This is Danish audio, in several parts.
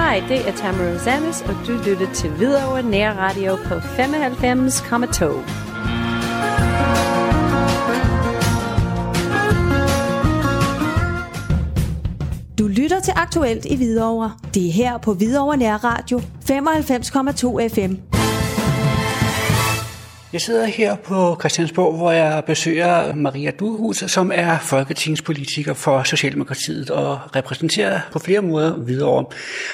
Hej, det er Tamara Rosanis, og du lytter til Hvidovre Nær Radio på 95,2. Du lytter til Aktuelt i Hvidovre. Det er her på Hvidovre Nær Radio 95,2 FM. Jeg sidder her på Christiansborg, hvor jeg besøger Maria Duhus, som er folketingspolitiker for Socialdemokratiet og repræsenterer på flere måder videre.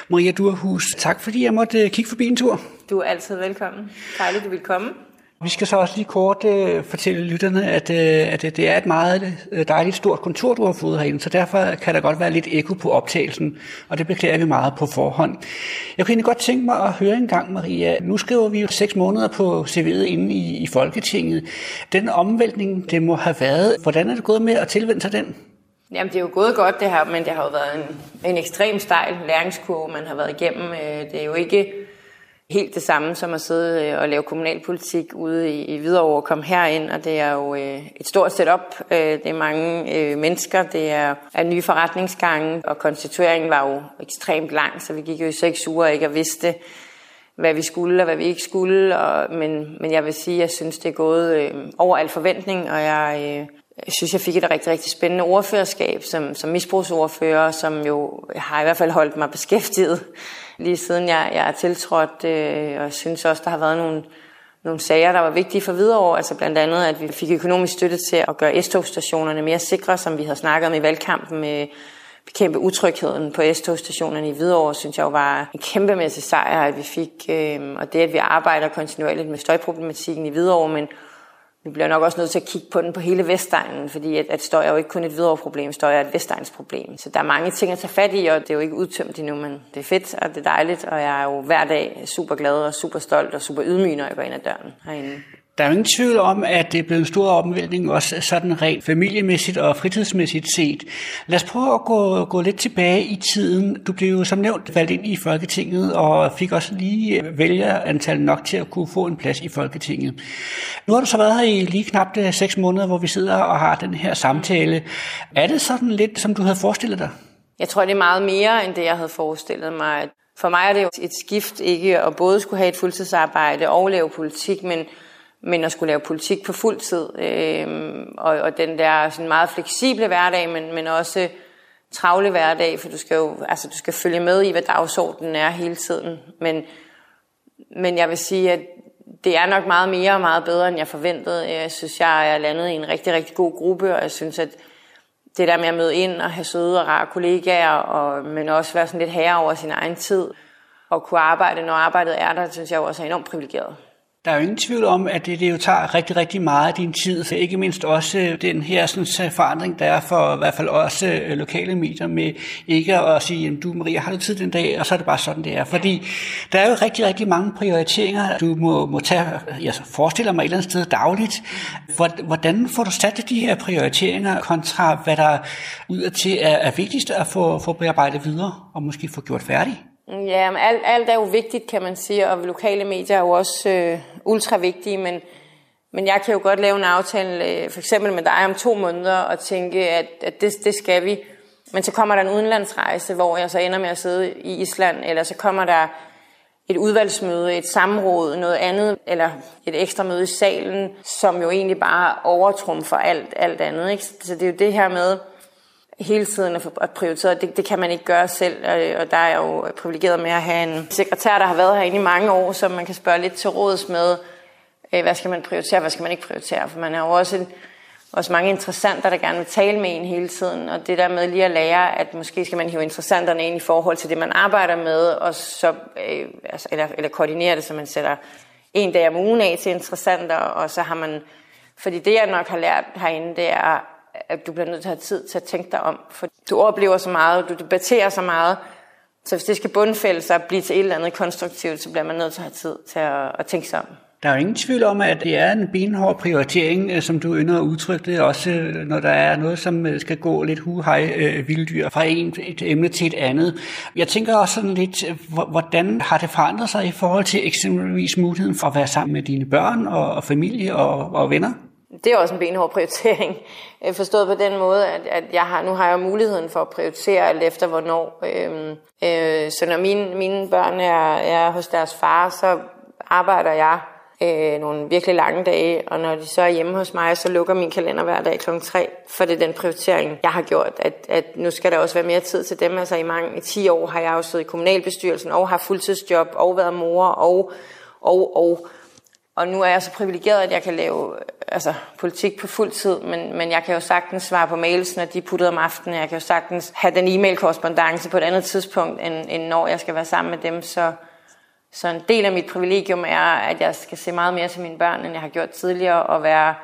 Maria Duhus, tak fordi jeg måtte kigge forbi en tur. Du er altid velkommen. Dejligt, du vil komme. Vi skal så også lige kort øh, fortælle lytterne, at, øh, at det er et meget øh, dejligt stort kontor, du har fået herinde, så derfor kan der godt være lidt ekko på optagelsen, og det beklager vi meget på forhånd. Jeg kunne egentlig godt tænke mig at høre en gang, Maria. Nu skriver vi jo seks måneder på CV'et inde i, i Folketinget. Den omvæltning, det må have været, hvordan er det gået med at tilvende sig den? Jamen, det er jo gået godt det her, men det har jo været en, en ekstrem stejl læringskurve, man har været igennem. Øh, det er jo ikke helt det samme som at sidde øh, og lave kommunalpolitik ude i, i Hvidovre og komme herind, og det er jo øh, et stort setup. Øh, det er mange øh, mennesker, det er, er nye forretningsgange, og konstitueringen var jo ekstremt lang, så vi gik jo i seks uger ikke og vidste, hvad vi skulle og hvad vi ikke skulle, og, men, men jeg vil sige, at jeg synes, det er gået øh, over al forventning, og jeg... Øh, jeg synes, jeg fik et rigtig, rigtig spændende ordførerskab som, som misbrugsordfører, som jo har i hvert fald holdt mig beskæftiget lige siden jeg, jeg er tiltrådt. Øh, og jeg synes også, der har været nogle, nogle sager, der var vigtige for videre Altså blandt andet, at vi fik økonomisk støtte til at gøre S-togstationerne mere sikre, som vi havde snakket om i valgkampen med bekæmpe utrygheden på S-togstationerne i Hvidovre, synes jeg jo var en kæmpemæssig sejr, at vi fik. Øh, og det, at vi arbejder kontinuerligt med støjproblematikken i Hvidovre, men vi bliver nok også nødt til at kigge på den på hele Vestegnen, fordi at, at støj er jo ikke kun et videre problem, støj er et Vestegns problem. Så der er mange ting at tage fat i, og det er jo ikke udtømt endnu, men det er fedt, og det er dejligt, og jeg er jo hver dag super glad og super stolt og super ydmyg, når jeg går ind ad døren herinde. Der er jo ingen tvivl om, at det er blevet en stor omvæltning, også sådan rent familiemæssigt og fritidsmæssigt set. Lad os prøve at gå, gå lidt tilbage i tiden. Du blev jo som nævnt valgt ind i Folketinget, og fik også lige øh, vælgerantal nok til at kunne få en plads i Folketinget. Nu har du så været her i lige knap øh, seks måneder, hvor vi sidder og har den her samtale. Er det sådan lidt, som du havde forestillet dig? Jeg tror, det er meget mere, end det, jeg havde forestillet mig. For mig er det jo et skift ikke at både skulle have et fuldtidsarbejde og lave politik, men men at skulle lave politik på fuld tid. Øh, og, og den der sådan meget fleksible hverdag, men, men også travle hverdag, for du skal jo altså, du skal følge med i, hvad dagsordenen er hele tiden. Men, men jeg vil sige, at det er nok meget mere og meget bedre, end jeg forventede. Jeg synes, jeg er landet i en rigtig, rigtig god gruppe, og jeg synes, at det der med at møde ind og have søde og rare kollegaer, og, men også være sådan lidt herre over sin egen tid, og kunne arbejde, når arbejdet er der, synes jeg også er enormt privilegeret. Der er jo ingen tvivl om, at det, det jo tager rigtig, rigtig meget af din tid, for ikke mindst også øh, den her sådan, øh, forandring, der er for i hvert fald også øh, lokale medier med ikke at sige, du Maria, har du tid den dag, og så er det bare sådan, det er. Fordi der er jo rigtig, rigtig mange prioriteringer, du må, må tage, jeg forestiller mig et eller andet sted dagligt. Hvordan får du sat de her prioriteringer kontra, hvad der ud til er, er vigtigst at få, få bearbejdet videre og måske få gjort færdigt? Ja, men alt, alt er jo vigtigt, kan man sige, og lokale medier er jo også øh, ultra vigtige, men, men jeg kan jo godt lave en aftale, øh, for eksempel med dig om to måneder, og tænke, at, at det, det skal vi. Men så kommer der en udenlandsrejse, hvor jeg så ender med at sidde i Island, eller så kommer der et udvalgsmøde, et samråd, noget andet, eller et ekstra møde i salen, som jo egentlig bare overtrumfer alt, alt andet. Ikke? Så det er jo det her med, hele tiden at prioritere. Det, det kan man ikke gøre selv, og der er jeg jo privilegeret med at have en sekretær, der har været herinde i mange år, som man kan spørge lidt til råds med, øh, hvad skal man prioritere, hvad skal man ikke prioritere, for man er jo også, en, også mange interessenter, der gerne vil tale med en hele tiden, og det der med lige at lære, at måske skal man hive interessanterne ind i forhold til det, man arbejder med, og så, øh, altså, eller, eller koordinere det, så man sætter en dag om ugen af til interessanter, og så har man, fordi det jeg nok har lært herinde, det er, at du bliver nødt til at have tid til at tænke dig om. For du oplever så meget, du debatterer så meget, så hvis det skal bundfælde sig og blive til et eller andet konstruktivt, så bliver man nødt til at have tid til at, at tænke sig om. Der er jo ingen tvivl om, at det er en benhård prioritering, øh, som du ynder at udtrykke det, også øh, når der er noget, som øh, skal gå lidt huhej vilddyr fra en, et emne til et andet. Jeg tænker også sådan lidt, hvordan har det forandret sig i forhold til eksempelvis muligheden for at være sammen med dine børn og, og familie og, og venner? Det er også en benhård prioritering, øh, forstået på den måde, at, at jeg har, nu har jeg muligheden for at prioritere alt efter hvornår. Øhm, øh, så når mine, mine børn er, er hos deres far, så arbejder jeg øh, nogle virkelig lange dage, og når de så er hjemme hos mig, så lukker min kalender hver dag kl. 3, for det er den prioritering, jeg har gjort, at, at nu skal der også være mere tid til dem. Altså i mange i 10 år har jeg jo siddet i kommunalbestyrelsen, og har fuldtidsjob, og været mor, og, og, og, og nu er jeg så privilegeret, at jeg kan lave altså, politik på fuld tid, men, men jeg kan jo sagtens svare på mails, når de putter om aftenen. Jeg kan jo sagtens have den e-mail-korrespondence på et andet tidspunkt, end, end når jeg skal være sammen med dem. Så, så en del af mit privilegium er, at jeg skal se meget mere til mine børn, end jeg har gjort tidligere, og være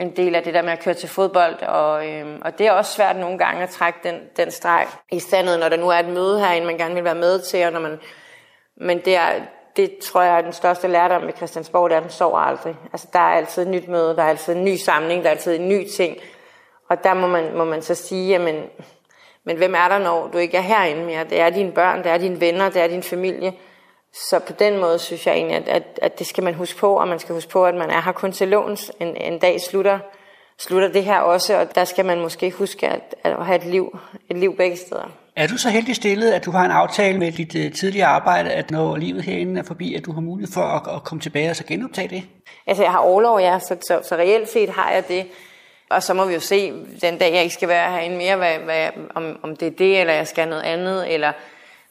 en del af det der med at køre til fodbold. Og, øhm, og det er også svært nogle gange at trække den, den streg i standet, når der nu er et møde herinde, man gerne vil være med til, og når man, men det, er, det tror jeg er den største lærdom med Christiansborg, det er, at den sover aldrig. Altså, der er altid et nyt møde, der er altid en ny samling, der er altid en ny ting. Og der må man, må man så sige, jamen, men hvem er der, når du ikke er herinde mere? Det er dine børn, det er dine venner, det er din familie. Så på den måde synes jeg egentlig, at, at, at det skal man huske på, og man skal huske på, at man er her kun til låns. En, en dag slutter, slutter det her også, og der skal man måske huske at, at have et liv, et liv begge steder. Er du så heldig stillet, at du har en aftale med dit øh, tidligere arbejde, at når livet herinde er forbi, at du har mulighed for at, at komme tilbage og så genoptage det? Altså, jeg har overlov, ja, så, så, så reelt set har jeg det. Og så må vi jo se, den dag jeg ikke skal være herinde mere, hvad, hvad, om, om det er det, eller jeg skal noget andet, eller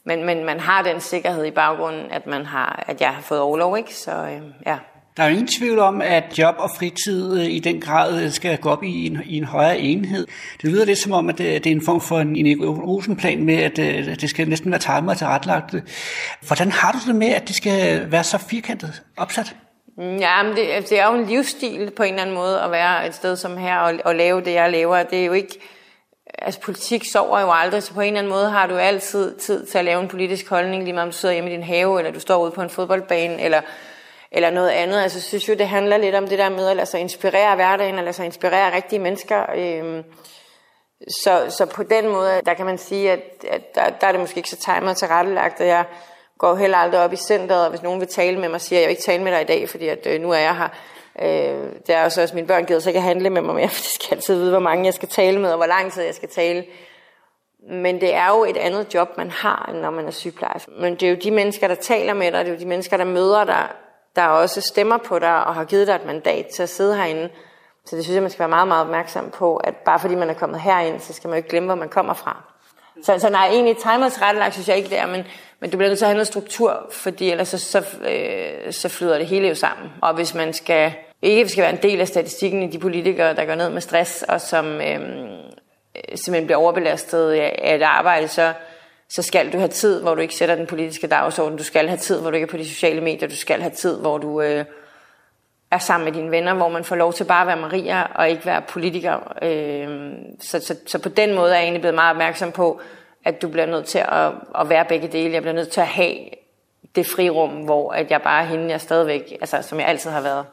men, men man har den sikkerhed i baggrunden, at, man har, at jeg har fået overlov, ikke? Så øh, ja. Der er jo ingen tvivl om, at job og fritid øh, i den grad øh, skal gå op i en, i en højere enhed. Det lyder lidt som om, at det, det er en form for en, en Rosen-plan med, at øh, det skal næsten være timer til retlagt. Hvordan har du det med, at det skal være så firkantet opsat? Mm, ja, men det, det er jo en livsstil på en eller anden måde at være et sted som her og, og lave det, jeg laver. Det er jo ikke altså politik sover jo aldrig, så på en eller anden måde har du altid tid til at lave en politisk holdning, lige meget om du sidder hjemme i din have, eller du står ude på en fodboldbane, eller, eller noget andet. Altså, jeg synes jo, det handler lidt om det der med at lade sig inspirere hverdagen, og lade sig inspirere rigtige mennesker. Øhm, så, så på den måde, der kan man sige, at, at der, der er det måske ikke så timet og tilrettelagt, at jeg går heller aldrig op i centret, og hvis nogen vil tale med mig, siger jeg, jeg vil ikke tale med dig i dag, fordi at, øh, nu er jeg her. Øh, det er også, at mine børn gider så ikke handle med mig mere, for de skal altid vide, hvor mange jeg skal tale med, og hvor lang tid jeg skal tale. Men det er jo et andet job, man har, når man er sygeplejerske. Men det er jo de mennesker, der taler med dig, det er jo de mennesker, der møder dig, der også stemmer på dig og har givet dig et mandat til at sidde herinde. Så det synes jeg, man skal være meget, meget opmærksom på, at bare fordi man er kommet herind, så skal man jo ikke glemme, hvor man kommer fra. Så, så nej, egentlig timers rettelagt synes jeg ikke det er, men, men du bliver nødt til at have noget struktur, fordi ellers så, så, øh, så flyder det hele jo sammen. Og hvis man skal ikke skal være en del af statistikken i de politikere, der går ned med stress, og som øh, øh simpelthen bliver overbelastet af et arbejde, så, så skal du have tid, hvor du ikke sætter den politiske dagsorden. Du skal have tid, hvor du ikke er på de sociale medier. Du skal have tid, hvor du øh, er sammen med dine venner, hvor man får lov til bare at være Maria og ikke være politiker. Øh, så, så, så på den måde er jeg egentlig blevet meget opmærksom på, at du bliver nødt til at, at være begge dele. Jeg bliver nødt til at have det frirum, hvor at jeg bare er hende, jeg stadigvæk, altså som jeg altid har været.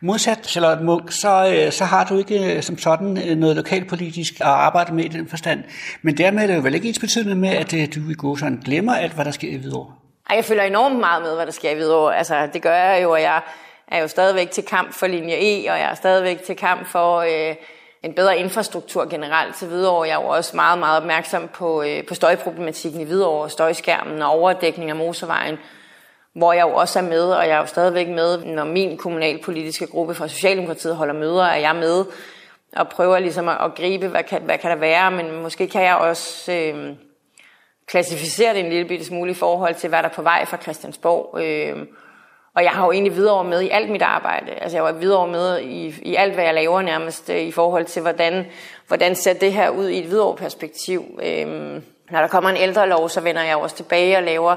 Modsat Charlotte Munk, så, øh, så har du ikke øh, som sådan øh, noget lokalpolitisk at arbejde med i den forstand. Men dermed er det jo vel ikke ens betydende med, at du i går sådan glemmer alt, hvad der sker i Hvidovre? Ej, jeg følger enormt meget med, hvad der sker i Hvidovre. Altså, det gør jeg jo, og jeg er jo stadigvæk til kamp for linje E, og jeg er stadigvæk til kamp for øh, en bedre infrastruktur generelt til Hvidovre. Jeg er jo også meget, meget opmærksom på, øh, på støjproblematikken i Hvidovre, støjskærmen og overdækning af motorvejen hvor jeg jo også er med, og jeg er jo stadigvæk med, når min kommunalpolitiske gruppe fra Socialdemokratiet holder møder, er jeg med og prøver ligesom at, at gribe, hvad kan, hvad kan der være, men måske kan jeg også øh, klassificere det en lille bitte smule i forhold til, hvad der er på vej fra Christiansborg. Øh, og jeg har jo egentlig videre med i alt mit arbejde. Altså jeg var videre med i, i alt, hvad jeg laver nærmest, øh, i forhold til, hvordan, hvordan ser det her ud i et videre perspektiv. Øh, når der kommer en ældrelov, så vender jeg også tilbage og laver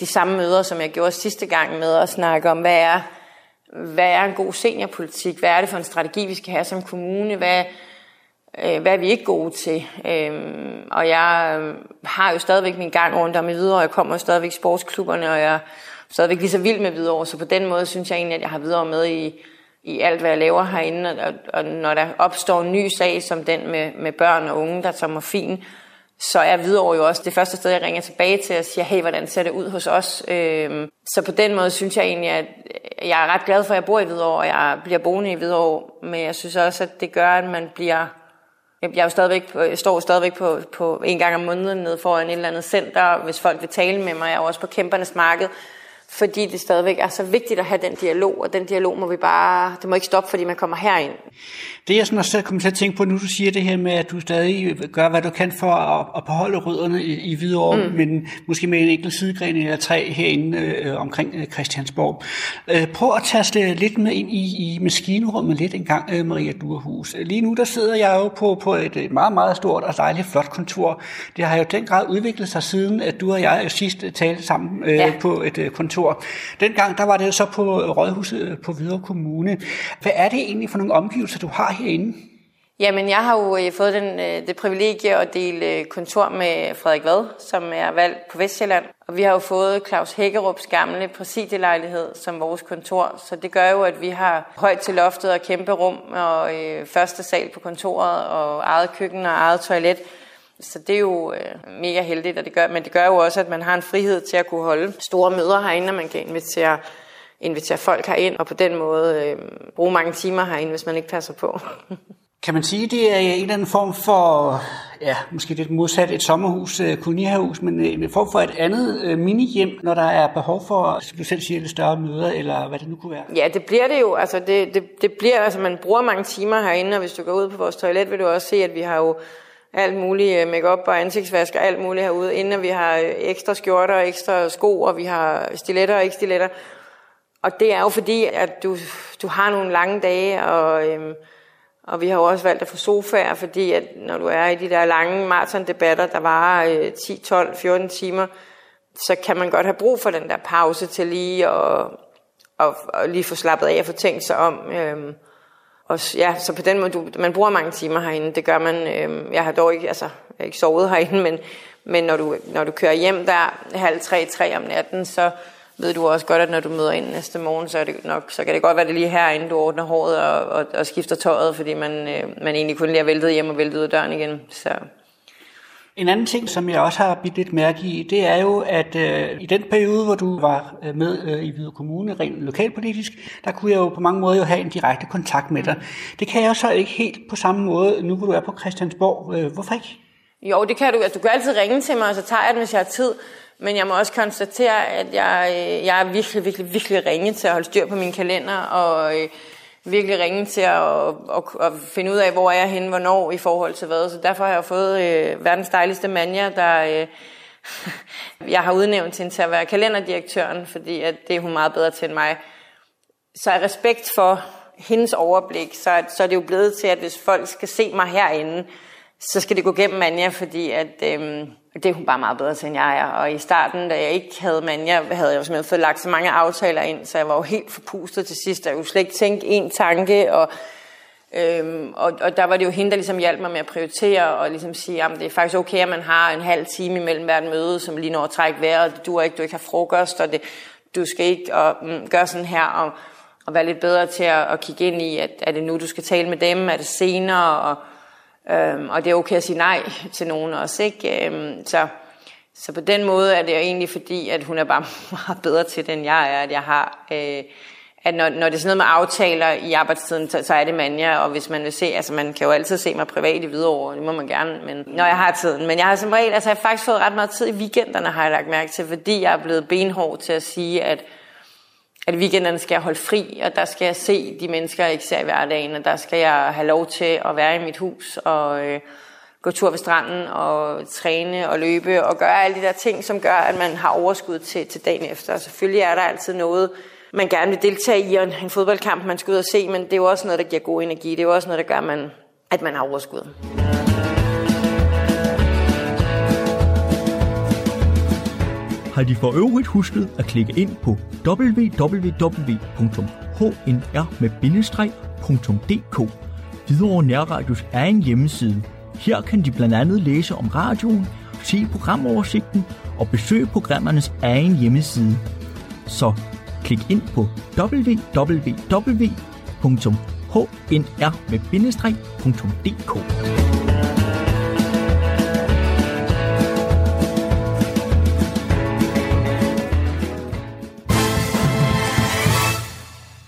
de samme møder, som jeg gjorde sidste gang med at snakke om, hvad er, hvad er en god seniorpolitik? Hvad er det for en strategi, vi skal have som kommune? Hvad, øh, hvad er vi ikke gode til? Øhm, og jeg øh, har jo stadigvæk min gang rundt om i videre, og jeg kommer jo stadigvæk i sportsklubberne, og jeg er stadigvæk lige så vild med videre, så på den måde synes jeg egentlig, at jeg har videre med i, i alt, hvad jeg laver herinde, og, og når der opstår en ny sag, som den med, med børn og unge, der tager morfin, så er Hvidovre jo også det første sted, jeg ringer tilbage til og siger, hey, hvordan ser det ud hos os? Øhm, så på den måde synes jeg egentlig, at, jeg er ret glad for, at jeg bor i Hvidovre, og jeg bliver boende i Hvidovre, men jeg synes også, at det gør, at man bliver... Jeg, er jo stadigvæk, jeg står stadigvæk på, på en gang om måneden nede foran et eller andet center, hvis folk vil tale med mig. Jeg er også på kæmpernes marked, fordi det stadigvæk er så vigtigt at have den dialog, og den dialog må vi bare, det må ikke stoppe, fordi man kommer herind. Det jeg sådan også kommer til at tænke på, nu du siger det her med, at du stadig gør, hvad du kan for at, at beholde rødderne i, i Hvidovre, mm. men måske med en enkelt sidegren eller tre herinde øh, omkring øh, Christiansborg. Øh, prøv at tage lidt med ind i, i maskinrummet lidt en gang, øh, Maria Durhus. Lige nu der sidder jeg jo på, på et meget, meget stort og dejligt flot kontor. Det har jo den grad udviklet sig siden, at du og jeg sidst talte sammen øh, ja. på et øh, kontor. Dengang der var det så på Rådhuset på Hvidovre Kommune. Hvad er det egentlig for nogle omgivelser, du har herinde? Jamen, jeg har jo øh, fået den, øh, det privilegie at dele øh, kontor med Frederik Vad, som er valgt på Vestjylland. Og vi har jo fået Claus Hækkerups gamle præsidielejlighed som vores kontor. Så det gør jo, at vi har højt til loftet og kæmpe rum og øh, første sal på kontoret og eget køkken og eget toilet. Så det er jo øh, mega heldigt, og det gør, men det gør jo også, at man har en frihed til at kunne holde store møder herinde, og man kan invitere, invitere folk herind, og på den måde øh, bruge mange timer herinde, hvis man ikke passer på. Kan man sige, det er en eller anden form for, ja, måske lidt modsat et sommerhus, øh, kolonihavehus, men øh, en form for et andet øh, mini-hjem, når der er behov for, som du selv siger, lidt større møder, eller hvad det nu kunne være? Ja, det bliver det jo. Altså, det, det, det bliver, altså, man bruger mange timer herinde, og hvis du går ud på vores toilet, vil du også se, at vi har jo alt muligt makeup og ansigtsvask og alt muligt herude, inden vi har ekstra skjorter, ekstra sko, og vi har stiletter og ikke stiletter. Og det er jo fordi, at du, du har nogle lange dage, og... Øhm, og vi har jo også valgt at få sofaer, fordi at når du er i de der lange maratondebatter, der varer 10, 12, 14 timer, så kan man godt have brug for den der pause til lige at, og, og lige få slappet af og få tænkt sig om. Øhm, og ja, så på den måde, du, man bruger mange timer herinde, det gør man. Øhm, jeg har dog ikke, altså, jeg har ikke sovet herinde, men, men når, du, når du kører hjem der halv tre, tre om natten, så ved du også godt, at når du møder ind næste morgen, så, er det nok, så kan det godt være, det lige herinde, du ordner håret og, og, og skifter tøjet, fordi man, øh, man egentlig kun lige har væltet hjem og væltet ud af døren igen. Så. En anden ting, som jeg også har bidt lidt mærke i, det er jo, at øh, i den periode, hvor du var øh, med øh, i Hvide Kommune, rent lokalpolitisk, der kunne jeg jo på mange måder jo have en direkte kontakt med dig. Det kan jeg så ikke helt på samme måde, nu hvor du er på Christiansborg. Øh, hvorfor ikke? Jo, det kan du. Altså, du kan altid ringe til mig, og så tager jeg den, hvis jeg har tid. Men jeg må også konstatere, at jeg, øh, jeg er virkelig, virkelig, virkelig ringe til at holde styr på min kalender, og øh, virkelig ringe til at, at, at, finde ud af, hvor er jeg henne, hvornår i forhold til hvad. Så derfor har jeg fået øh, verdens dejligste manja, der øh, jeg har udnævnt hende til at være kalenderdirektøren, fordi at det er hun meget bedre til end mig. Så af respekt for hendes overblik, så, så er det jo blevet til, at hvis folk skal se mig herinde, så skal det gå gennem Manja, fordi at, øhm, det er hun bare meget bedre til, end jeg er. Og i starten, da jeg ikke havde Manja, havde jeg jo simpelthen fået lagt så mange aftaler ind, så jeg var jo helt forpustet til sidst. Jeg kunne slet ikke tænke én tanke, og, øhm, og, og der var det jo hende, der ligesom hjalp mig med at prioritere, og ligesom sige, at det er faktisk okay, at man har en halv time imellem hvert møde, som lige når at trække vejret, og du er ikke, du ikke har frokost, og det, du skal ikke og, mm, gøre sådan her, og, og være lidt bedre til at, at kigge ind i, at er det nu, du skal tale med dem, er det senere, og Øhm, og det er okay at sige nej til nogen også, ikke? Øhm, så, så på den måde er det egentlig fordi, at hun er bare meget bedre til det, end jeg er, at jeg har... Øh, at når, når det er sådan noget med aftaler i arbejdstiden, så, så er det manja, og hvis man vil se, altså man kan jo altid se mig privat i Hvidovre, det må man gerne, men når jeg har tiden. Men jeg har som regel, altså jeg har faktisk fået ret meget tid i weekenderne, har jeg lagt mærke til, fordi jeg er blevet benhård til at sige, at at weekenderne skal jeg holde fri, og der skal jeg se de mennesker, jeg ikke ser i hverdagen, og der skal jeg have lov til at være i mit hus og øh, gå tur ved stranden og træne og løbe og gøre alle de der ting, som gør, at man har overskud til, til dagen efter. Og selvfølgelig er der altid noget, man gerne vil deltage i, og en, en fodboldkamp, man skal ud og se, men det er jo også noget, der giver god energi. Det er jo også noget, der gør, man, at man har overskud. Har de for øvrigt husket at klikke ind på www.hnr.dk, Hvidovre Nærradios en hjemmeside. Her kan de blandt andet læse om radioen, se programoversigten og besøge programmernes egen hjemmeside. Så klik ind på www.hnr.dk.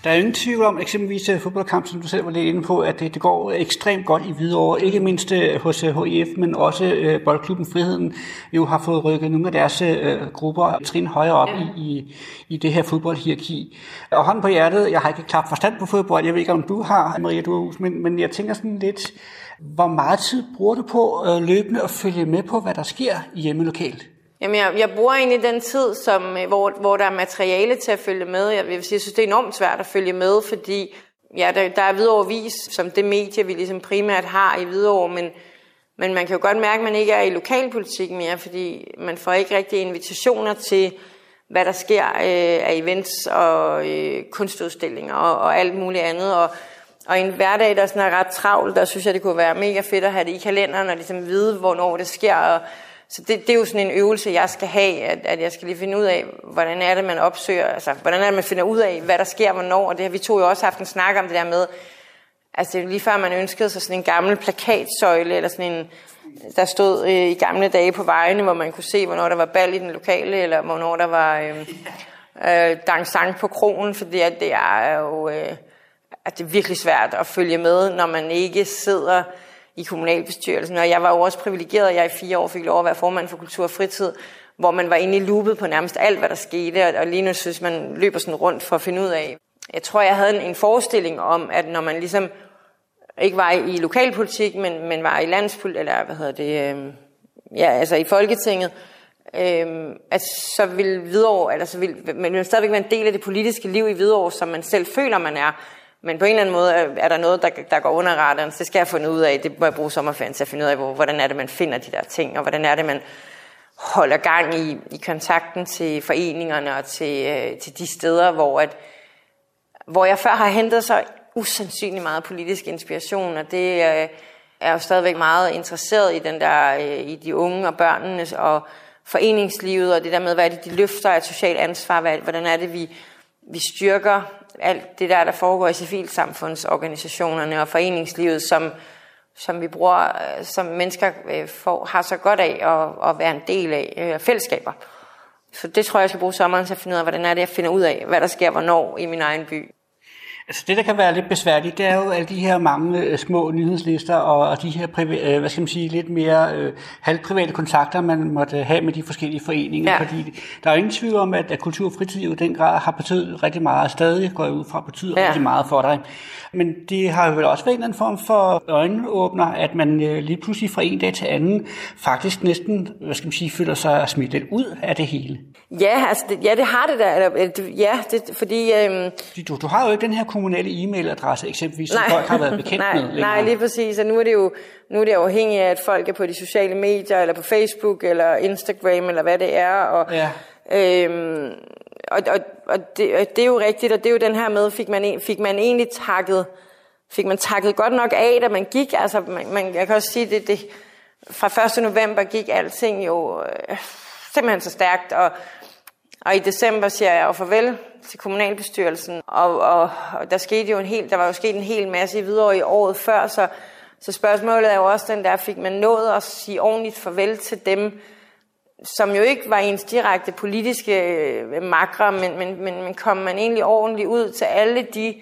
Der er ingen tvivl om, eksempelvis øh, fodboldkamp, som du selv var lidt inde på, at det, det går ekstremt godt i Hvidovre. Ikke mindst øh, hos øh, HIF, men også øh, Boldklubben Friheden jo har fået rykket nogle af deres øh, grupper trin højere op ja. i, i det her fodboldhierarki. Og hånden på hjertet, jeg har ikke klart forstand på fodbold, jeg ved ikke, om du har, Maria Duhus, men, men jeg tænker sådan lidt, hvor meget tid bruger du på øh, løbende at følge med på, hvad der sker hjemme lokalt? Jamen, jeg, jeg bruger egentlig den tid, som, øh, hvor, hvor der er materiale til at følge med. Jeg vil sige, jeg synes, det er enormt svært at følge med, fordi ja, der, der er Hvidovre Vis, som det medie, vi ligesom primært har i Hvidovre, men, men man kan jo godt mærke, at man ikke er i lokalpolitik mere, fordi man får ikke rigtig invitationer til, hvad der sker øh, af events og øh, kunstudstillinger og, og alt muligt andet. Og, og en hverdag, der sådan er ret travl, der synes jeg, det kunne være mega fedt at have det i kalenderen og ligesom vide, hvornår det sker. Og, så det, det er jo sådan en øvelse, jeg skal have, at, at jeg skal lige finde ud af, hvordan er det, man opsøger, altså hvordan er det, man finder ud af, hvad der sker, hvornår, og det har vi to jo også haft en snak om det der med, altså lige før man ønskede sig sådan en gammel plakatsøjle, eller sådan en, der stod øh, i gamle dage på vejene, hvor man kunne se, hvornår der var bal i den lokale, eller hvornår der var øh, øh, dansang på kronen, fordi at det er jo øh, at det er virkelig svært at følge med, når man ikke sidder i kommunalbestyrelsen. Og jeg var jo også privilegeret, jeg i fire år fik lov at være formand for Kultur og Fritid, hvor man var inde i loopet på nærmest alt, hvad der skete, og lige nu synes man løber sådan rundt for at finde ud af. Jeg tror, jeg havde en forestilling om, at når man ligesom ikke var i lokalpolitik, men, men var i landspolitik, eller hvad hedder det, øh, ja, altså i Folketinget, øh, at så vil Hvidovre, eller så vil, man vil stadigvæk være en del af det politiske liv i Hvidovre, som man selv føler, man er. Men på en eller anden måde er der noget, der, der går under radaren, så det skal jeg finde ud af. Det må jeg bruge sommerferien til at finde ud af, hvor, hvordan er det, man finder de der ting, og hvordan er det, man holder gang i, i kontakten til foreningerne og til, øh, til de steder, hvor, at, hvor jeg før har hentet så usandsynlig meget politisk inspiration, og det øh, er jo stadigvæk meget interesseret i den der, øh, i de unge og børnene og foreningslivet, og det der med, hvad er det, de løfter af et socialt ansvar, hvad, hvordan er det, vi, vi styrker alt det der, der foregår i civilsamfundsorganisationerne og foreningslivet, som, som vi bruger, øh, som mennesker øh, får, har så godt af at, at være en del af øh, fællesskaber. Så det tror jeg, jeg skal bruge sommeren til at finde ud af, hvordan er det, jeg finder ud af, hvad der sker hvornår i min egen by. Altså det, der kan være lidt besværligt, det er jo alle de her mange øh, små nyhedslister og, og de her priva- øh, hvad skal man sige, lidt mere øh, halvprivate kontakter, man måtte have med de forskellige foreninger. Ja. Fordi der er ingen tvivl om, at, at kultur og fritid i den grad har betydet rigtig meget, stadig går ud fra, betyder ja. rigtig meget for dig. Men det har jo vel også været en anden form for øjenåbner, at man øh, lige pludselig fra en dag til anden faktisk næsten, hvad skal man sige, føler sig smidt lidt ud af det hele. Ja, altså det, ja, det har det der. Eller, ja, det, fordi... Øhm, du, du har jo ikke den her kommunale e-mailadresse eksempelvis, som nej, folk har været bekendt nej, med længere. Nej, lige præcis. Og nu er det jo nu er det afhængigt af, at folk er på de sociale medier, eller på Facebook, eller Instagram, eller hvad det er. Og, ja. øhm, og, og, og, det, og det er jo rigtigt, og det er jo den her med, fik man, fik man egentlig takket, fik man takket godt nok af, da man gik. Altså, man, man, jeg kan også sige, det, det fra 1. november gik alting jo øh, simpelthen så stærkt, og og i december siger jeg jo farvel til kommunalbestyrelsen, og, og, og der skete jo en hel, der var jo sket en hel masse i videre i året før, så, så spørgsmålet er jo også den der, fik man nået at sige ordentligt farvel til dem, som jo ikke var ens direkte politiske øh, makre, men, men, men, men kom man egentlig ordentligt ud til alle de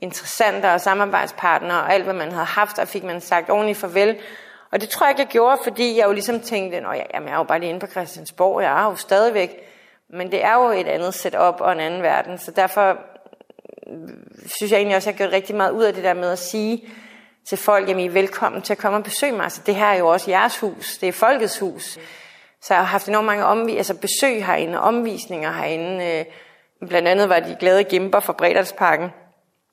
interessante og samarbejdspartnere og alt, hvad man havde haft, og fik man sagt ordentligt farvel. Og det tror jeg ikke, jeg gjorde, fordi jeg jo ligesom tænkte, at jeg, jamen, jeg er jo bare lige inde på Christiansborg, jeg er jo stadigvæk men det er jo et andet setup og en anden verden, så derfor øh, synes jeg egentlig også, at jeg har gjort rigtig meget ud af det der med at sige til folk, at I er velkommen til at komme og besøge mig. Altså, det her er jo også jeres hus, det er folkets hus. Så jeg har haft enormt mange omvis- altså besøg herinde, omvisninger herinde. Øh, blandt andet var de glade gimper fra Bredalsparken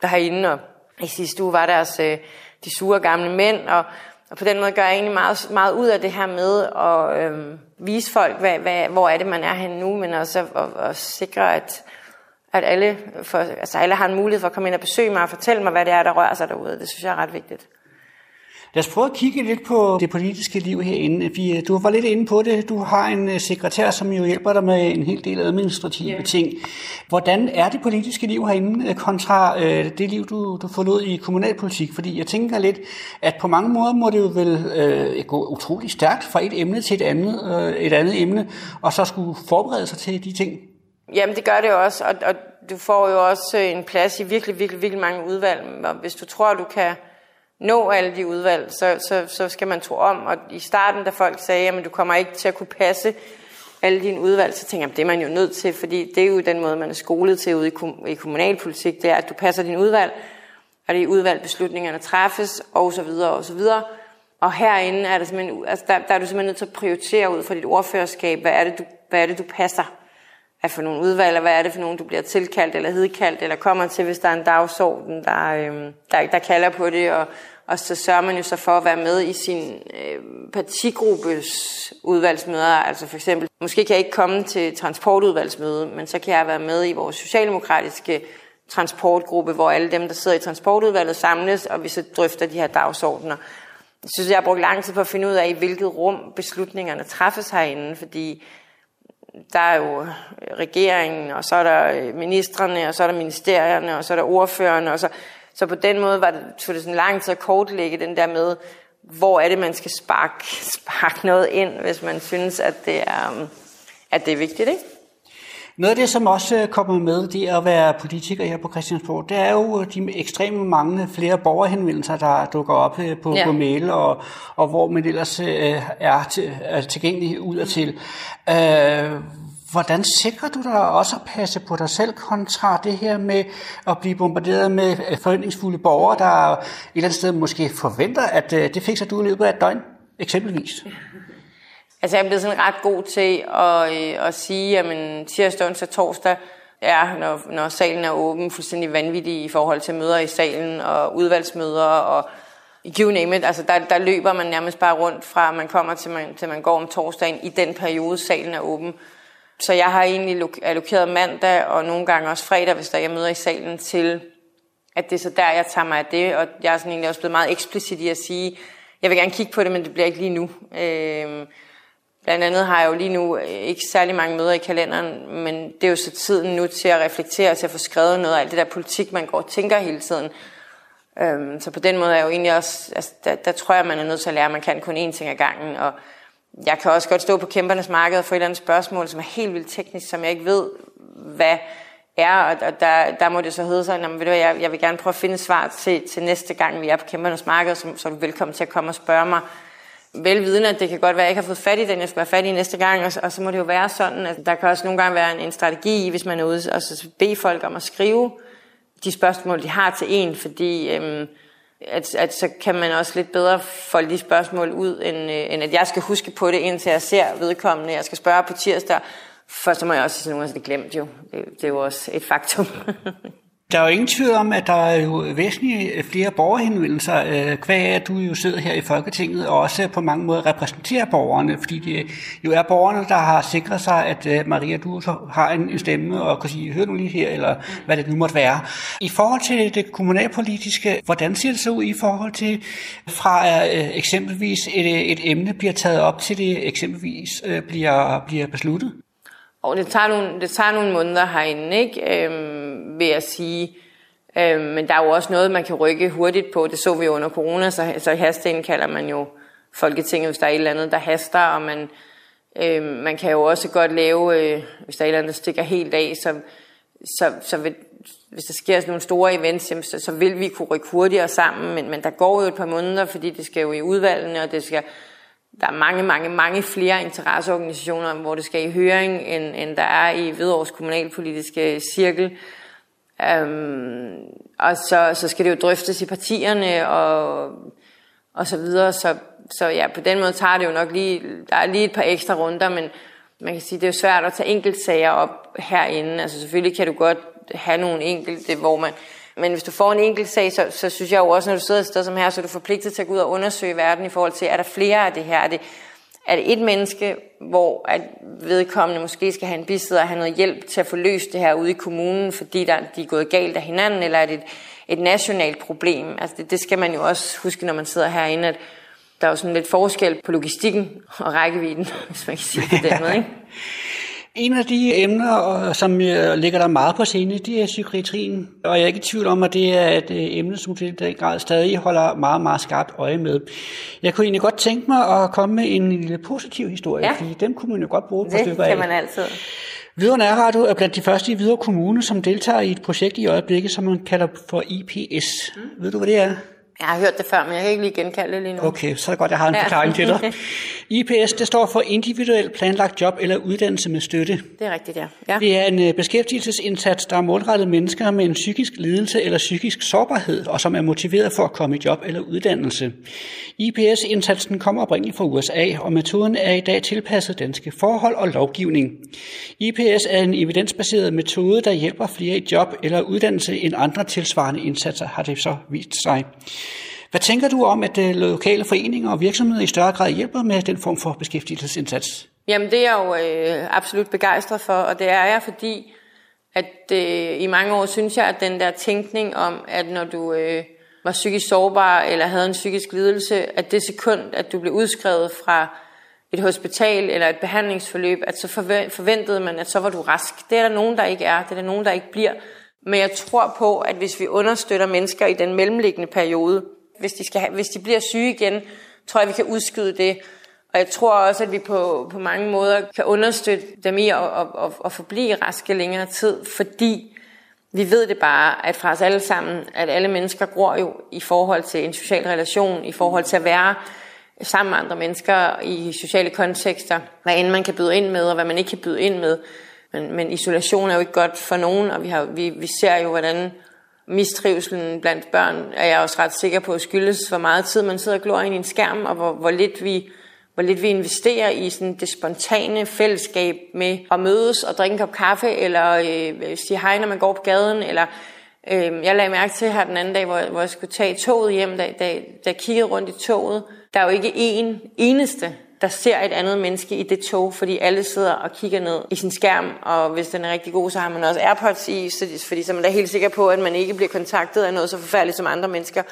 der og i sidste uge var deres øh, de sure gamle mænd, og og på den måde gør jeg egentlig meget, meget ud af det her med at øhm, vise folk, hvad, hvad, hvor er det, man er henne nu, men også at, at sikre, at, at alle, for, altså alle har en mulighed for at komme ind og besøge mig og fortælle mig, hvad det er, der rører sig derude. Det synes jeg er ret vigtigt. Lad os prøve at kigge lidt på det politiske liv herinde. Vi, du var lidt inde på det. Du har en øh, sekretær, som jo hjælper dig med en hel del administrative yeah. ting. Hvordan er det politiske liv herinde øh, kontra øh, det liv, du, du forlod i kommunalpolitik? Fordi jeg tænker lidt, at på mange måder må det jo vel øh, gå utrolig stærkt fra et emne til et andet, øh, et andet emne, og så skulle forberede sig til de ting. Jamen, det gør det også, og, og du får jo også en plads i virkelig, virkelig, virkelig mange udvalg. Og hvis du tror, du kan nå alle de udvalg, så, så, så skal man tro om. Og i starten, da folk sagde, at du kommer ikke til at kunne passe alle dine udvalg, så tænker jeg, at det er man jo nødt til, fordi det er jo den måde, man er skolet til ude i, i kommunalpolitik, det er, at du passer din udvalg, og det er udvalg, beslutningerne træffes, og så videre, og så videre. Og herinde er, det simpelthen, altså der, der er du simpelthen nødt til at prioritere ud fra dit ordførerskab, hvad er det, du, hvad er det, du passer er for nogle udvalg, og hvad er det for nogle, du bliver tilkaldt eller hedkaldt, eller kommer til, hvis der er en dagsorden, der, øh, der, der kalder på det, og, og så sørger man jo så for at være med i sin øh, partigruppes udvalgsmøder. Altså for eksempel, måske kan jeg ikke komme til transportudvalgsmøde, men så kan jeg være med i vores socialdemokratiske transportgruppe, hvor alle dem, der sidder i transportudvalget, samles, og vi så drøfter de her dagsordner. Jeg synes, jeg har brugt lang tid på at finde ud af, i hvilket rum beslutningerne træffes herinde, fordi der er jo øh, regeringen, og så er der øh, ministerne, og så er der ministerierne, og så er der ordførerne, og så, så på den måde var det, tog det sådan lang tid at kortlægge den der med, hvor er det, man skal sparke, sparke noget ind, hvis man synes, at det er, at det er vigtigt, ikke? Noget af det, som også kommer med, det at være politiker her på Christiansborg, det er jo de ekstremt mange flere borgerhenvendelser, der dukker op øh, på, ja. på mail, og, og hvor man ellers øh, er, til, er tilgængelig ud og til. Øh, hvordan sikrer du dig også at passe på dig selv kontra det her med at blive bombarderet med øh, forventningsfulde borgere, der et eller andet sted måske forventer, at det fikser du i løbet af et døgn, eksempelvis? Altså jeg er blevet sådan ret god til at, øh, at sige, at tirsdag, onsdag, torsdag er, når, når salen er åben, fuldstændig vanvittig i forhold til møder i salen og udvalgsmøder og you name it. Altså der, der løber man nærmest bare rundt fra, man kommer til man, til man går om torsdagen i den periode, salen er åben. Så jeg har egentlig allokeret mandag og nogle gange også fredag, hvis der er møder i salen, til at det er så der, jeg tager mig af det. Og jeg er sådan egentlig også blevet meget eksplicit i at sige, jeg vil gerne kigge på det, men det bliver ikke lige nu. Øh, Blandt andet har jeg jo lige nu øh, ikke særlig mange møder i kalenderen, men det er jo så tiden nu til at reflektere, til at få skrevet noget af alt det der politik, man går og tænker hele tiden. Øhm, så på den måde er jeg jo egentlig også, altså, der, der tror jeg, man er nødt til at lære, at man kan kun én ting ad gangen, og jeg kan også godt stå på kæmpernes marked og få et eller andet spørgsmål, som er helt vildt teknisk, som jeg ikke ved, hvad er, og der, der må det så hedde sig, at ved du, jeg, jeg vil gerne prøve at finde svar til, til næste gang, vi er på kæmpernes marked, så, så er du velkommen til at komme og spørge mig, velvidende, at det kan godt være, at jeg ikke har fået fat i den, jeg skal være fat i næste gang, og, og så må det jo være sådan, at der kan også nogle gange være en, en strategi, hvis man er ude og så bede folk om at skrive de spørgsmål, de har til en, fordi øhm, at, at så kan man også lidt bedre folde de spørgsmål ud, end, øh, end at jeg skal huske på det, indtil jeg ser vedkommende, jeg skal spørge på tirsdag, for så må jeg også sige, at det glemt jo. Det, det er jo også et faktum. Der er jo ingen tvivl om, at der er jo væsentligt øh, flere borgerhenvendelser, øh, hvad at du jo sidder her i Folketinget og også på mange måder repræsenterer borgerne, fordi det øh, jo er borgerne, der har sikret sig, at øh, Maria, du har en stemme og kan sige, hør nu lige her, eller hvad det nu måtte være. I forhold til det kommunalpolitiske, hvordan ser det så ud i forhold til, fra øh, eksempelvis et, øh, et emne bliver taget op til det eksempelvis bliver, bliver besluttet? Og det tager nogle, det tager nogle måneder herinde, ikke? Øhm, vil jeg sige. Øh, men der er jo også noget, man kan rykke hurtigt på. Det så vi jo under corona, så, så hasten kalder man jo Folketinget, hvis der er et eller andet, der haster, og man, øh, man kan jo også godt lave, øh, hvis der er et eller andet, der stikker helt af, så, så, så vil, hvis der sker sådan nogle store events, jamen, så, så vil vi kunne rykke hurtigere sammen, men, men der går jo et par måneder, fordi det skal jo i udvalgene, og det skal der er mange, mange, mange flere interesseorganisationer, hvor det skal i høring, end, end der er i Hvidovres kommunalpolitiske cirkel. Øhm, og så, så skal det jo drøftes i partierne og, og så videre. Så, så ja, på den måde tager det jo nok lige, der er lige et par ekstra runder, men man kan sige, det er jo svært at tage enkeltsager op herinde. Altså selvfølgelig kan du godt have nogle enkelte, hvor man, men hvis du får en enkelt sag, så, så synes jeg jo også, når du sidder et sted som her, så er du forpligtet til at gå ud og undersøge verden i forhold til, er der flere af det her? Er det, er det et menneske, hvor at vedkommende måske skal have en bisidder og have noget hjælp til at få løst det her ude i kommunen, fordi der, de er gået galt af hinanden, eller er det et, et nationalt problem? Altså det, det skal man jo også huske, når man sidder herinde, at der er jo sådan lidt forskel på logistikken og rækkevidden, hvis man kan sige det den måde, ikke? En af de emner, som øh, ligger der meget på scene, det er psykiatrien. Og jeg er ikke i tvivl om, at det er et øh, emne, som til den grad stadig holder meget, meget skarpt øje med. Jeg kunne egentlig godt tænke mig at komme med en lille positiv historie, ja. fordi dem kunne man jo godt bruge på stykker af. Det kan man altid. Hvidovre Nærradio er blandt de første i Hvidovre Kommune, som deltager i et projekt i øjeblikket, som man kalder for IPS. Mm. Ved du, hvad det er? Jeg har hørt det før, men jeg kan ikke lige genkalde det lige nu. Okay, så er det godt, jeg har en ja. forklaring til dig. IPS, det står for individuelt planlagt job eller uddannelse med støtte. Det er rigtigt, ja. ja. Det er en øh, beskæftigelsesindsats, der er målrettet mennesker med en psykisk lidelse eller psykisk sårbarhed, og som er motiveret for at komme i job eller uddannelse. IPS-indsatsen kommer oprindeligt fra USA, og metoden er i dag tilpasset danske forhold og lovgivning. IPS er en evidensbaseret metode, der hjælper flere i job eller uddannelse end andre tilsvarende indsatser, har det så vist sig. Hvad tænker du om, at øh, lokale foreninger og virksomheder i større grad hjælper med den form for beskæftigelsesindsats? Jamen det er jeg jo øh, absolut begejstret for, og det er jeg, fordi at øh, i mange år synes jeg, at den der tænkning om, at når du øh, var psykisk sårbar eller havde en psykisk lidelse, at det sekund, at du blev udskrevet fra et hospital eller et behandlingsforløb, at så forventede man, at så var du rask. Det er der nogen, der ikke er. Det er der nogen, der ikke bliver. Men jeg tror på, at hvis vi understøtter mennesker i den mellemliggende periode, hvis de, skal have, hvis de bliver syge igen, tror jeg, vi kan udskyde det. Og jeg tror også, at vi på, på mange måder kan understøtte dem i at, at, at, at forblive raske længere tid, fordi vi ved det bare, at fra os alle sammen, at alle mennesker gror jo i forhold til en social relation, i forhold til at være sammen med andre mennesker i sociale kontekster, hvad end man kan byde ind med, og hvad man ikke kan byde ind med. Men, men isolation er jo ikke godt for nogen, og vi, har, vi, vi ser jo, hvordan mistrivselen blandt børn, er jeg også ret sikker på, skyldes, hvor meget tid man sidder og glor ind i en skærm, og hvor, hvor lidt vi hvor lidt vi investerer i sådan det spontane fællesskab med at mødes og drikke en kop kaffe, eller øh, sige hej, når man går på gaden, eller øh, jeg lagde mærke til her den anden dag, hvor, hvor jeg skulle tage toget hjem, da, da, da jeg kiggede rundt i toget, der er jo ikke en eneste, der ser et andet menneske i det tog, fordi alle sidder og kigger ned i sin skærm, og hvis den er rigtig god, så har man også AirPods i, så, fordi så man er helt sikker på, at man ikke bliver kontaktet af noget så forfærdeligt som andre mennesker.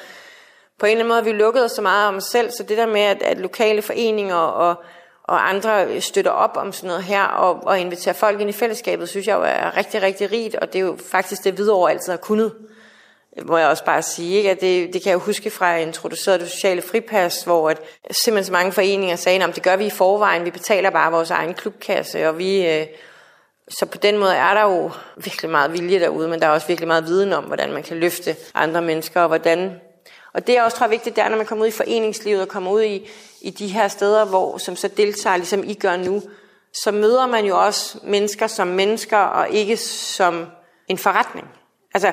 På en eller anden måde har vi lukket os så meget om os selv, så det der med, at, at lokale foreninger og, og andre støtter op om sådan noget her, og, og inviterer folk ind i fællesskabet, synes jeg jo er rigtig, rigtig rigt, og det er jo faktisk det, Hvidovre altid har kunnet må jeg også bare sige, ikke? at det, det kan jeg huske fra jeg introducerede det sociale fripas, hvor at simpelthen så mange foreninger sagde, at det gør vi i forvejen, vi betaler bare vores egen klubkasse, og vi... Øh, så på den måde er der jo virkelig meget vilje derude, men der er også virkelig meget viden om, hvordan man kan løfte andre mennesker, og hvordan... Og det er også, tror jeg, vigtigt, det er, når man kommer ud i foreningslivet og kommer ud i, i de her steder, hvor, som så deltager, ligesom I gør nu, så møder man jo også mennesker som mennesker, og ikke som en forretning. Altså,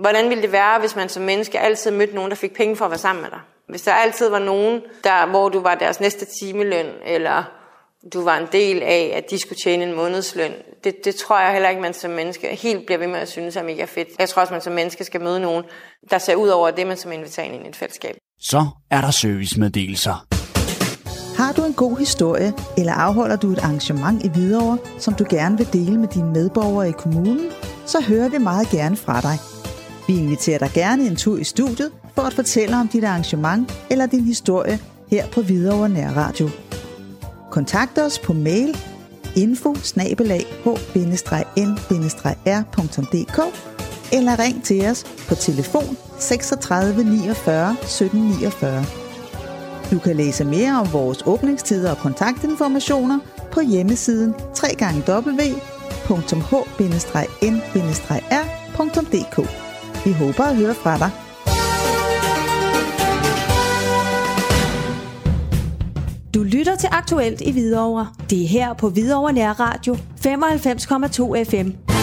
Hvordan ville det være, hvis man som menneske altid mødte nogen, der fik penge for at være sammen med dig? Hvis der altid var nogen, der, hvor du var deres næste timeløn, eller du var en del af, at de skulle tjene en månedsløn. Det, det tror jeg heller ikke, man som menneske helt bliver ved med at synes er mega fedt. Jeg tror også, man som menneske skal møde nogen, der ser ud over det, man som inviterer ind i et fællesskab. Så er der servicemeddelelser. Har du en god historie, eller afholder du et arrangement i Hvidovre, som du gerne vil dele med dine medborgere i kommunen, så hører vi meget gerne fra dig. Vi inviterer dig gerne en tur i studiet for at fortælle om dit arrangement eller din historie her på Hvidovre Nærradio. Kontakt os på mail info h-n-r.dk eller ring til os på telefon 36 49 17 49. Du kan læse mere om vores åbningstider og kontaktinformationer på hjemmesiden www.h-n-r.dk. Vi håber at høre fra dig. Du lytter til Aktuelt i Hvidovre. Det er her på Hvidovre Nær Radio 95,2 FM.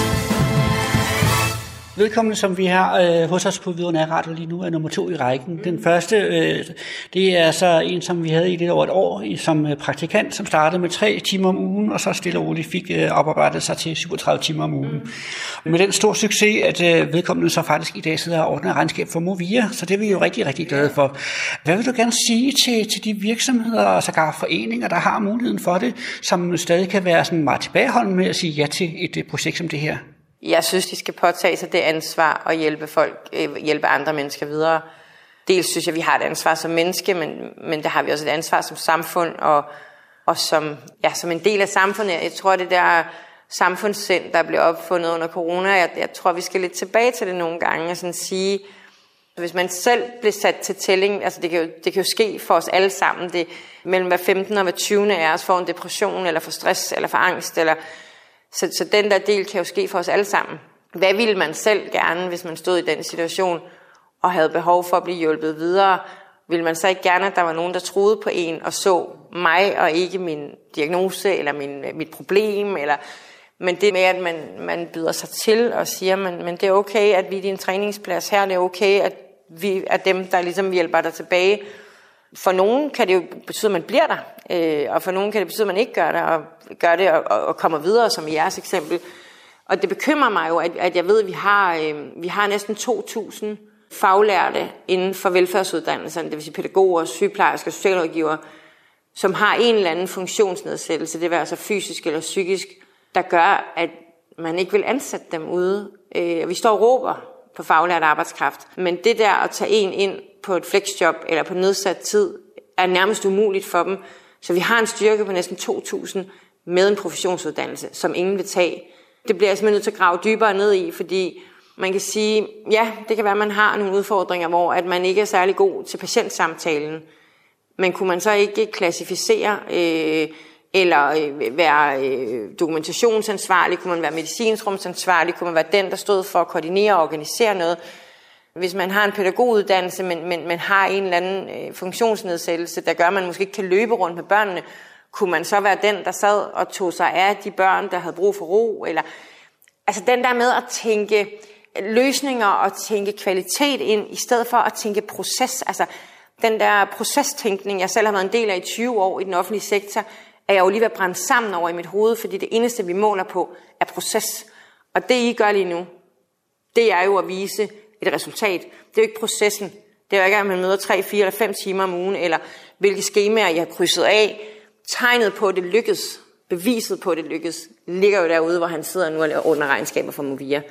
Vedkommende, som vi har øh, hos os på Hvidovre Radio lige nu, er nummer to i rækken. Den første, øh, det er så en, som vi havde i lidt over et år som øh, praktikant, som startede med tre timer om ugen, og så stille og roligt fik øh, oparbejdet sig til 37 timer om ugen. Mm. Med den store succes, at øh, vedkommende så faktisk i dag sidder og ordner regnskab for Movia, så det er vi jo rigtig, rigtig glade for. Hvad vil du gerne sige til, til de virksomheder og sågar foreninger, der har muligheden for det, som stadig kan være sådan meget tilbageholdende med at sige ja til et, et projekt som det her? Jeg synes, de skal påtage sig det ansvar og hjælpe folk, øh, hjælpe andre mennesker videre. Dels synes jeg, vi har et ansvar som menneske, men, men der har vi også et ansvar som samfund og, og som, ja, som en del af samfundet. Jeg tror, det der samfundssind, der blev opfundet under corona, jeg, jeg tror, vi skal lidt tilbage til det nogle gange og sådan sige, hvis man selv bliver sat til tælling, altså det kan, jo, det kan jo ske for os alle sammen, det mellem hver 15 og hver 20 af os får en depression, eller for stress, eller for angst, eller så, så den der del kan jo ske for os alle sammen. Hvad ville man selv gerne, hvis man stod i den situation og havde behov for at blive hjulpet videre? Vil man så ikke gerne, at der var nogen, der troede på en og så mig og ikke min diagnose eller min, mit problem? Eller, men det med, at man, man byder sig til og siger, men, men det er okay, at vi er din træningsplads her, det er okay, at vi er dem, der ligesom hjælper dig tilbage. For nogen kan det jo betyde, at man bliver der, øh, og for nogen kan det betyde, at man ikke gør det, og gør det og, og kommer videre, som i jeres eksempel. Og det bekymrer mig jo, at, at jeg ved, at vi har, øh, vi har næsten 2.000 faglærte inden for velfærdsuddannelserne, det vil sige pædagoger, sygeplejersker, socialrådgiver, som har en eller anden funktionsnedsættelse, det vil altså fysisk eller psykisk, der gør, at man ikke vil ansætte dem ude. Øh, vi står og råber på faglært arbejdskraft, men det der at tage en ind på et flexjob eller på nedsat tid, er nærmest umuligt for dem. Så vi har en styrke på næsten 2.000 med en professionsuddannelse, som ingen vil tage. Det bliver jeg simpelthen nødt til at grave dybere ned i, fordi man kan sige, ja, det kan være, at man har nogle udfordringer, hvor at man ikke er særlig god til patientsamtalen. Men kunne man så ikke klassificere øh, eller øh, være øh, dokumentationsansvarlig, kunne man være medicinsrumsansvarlig, kunne man være den, der stod for at koordinere og organisere noget. Hvis man har en pædagoguddannelse, men, men, men har en eller anden øh, funktionsnedsættelse, der gør, at man måske ikke kan løbe rundt med børnene, kunne man så være den, der sad og tog sig af de børn, der havde brug for ro? Eller, altså den der med at tænke løsninger og tænke kvalitet ind, i stedet for at tænke proces. Altså den der procestænkning, jeg selv har været en del af i 20 år i den offentlige sektor, er jeg jo lige ved at brænde sammen over i mit hoved, fordi det eneste, vi måler på, er proces. Og det, I gør lige nu, det er jo at vise et resultat. Det er jo ikke processen. Det er jo ikke, at man møder 3, 4 eller 5 timer om ugen, eller hvilke skemaer, jeg har krydset af. Tegnet på, at det lykkes, beviset på, at det lykkes, ligger jo derude, hvor han sidder nu og laver under regnskaber for Movia.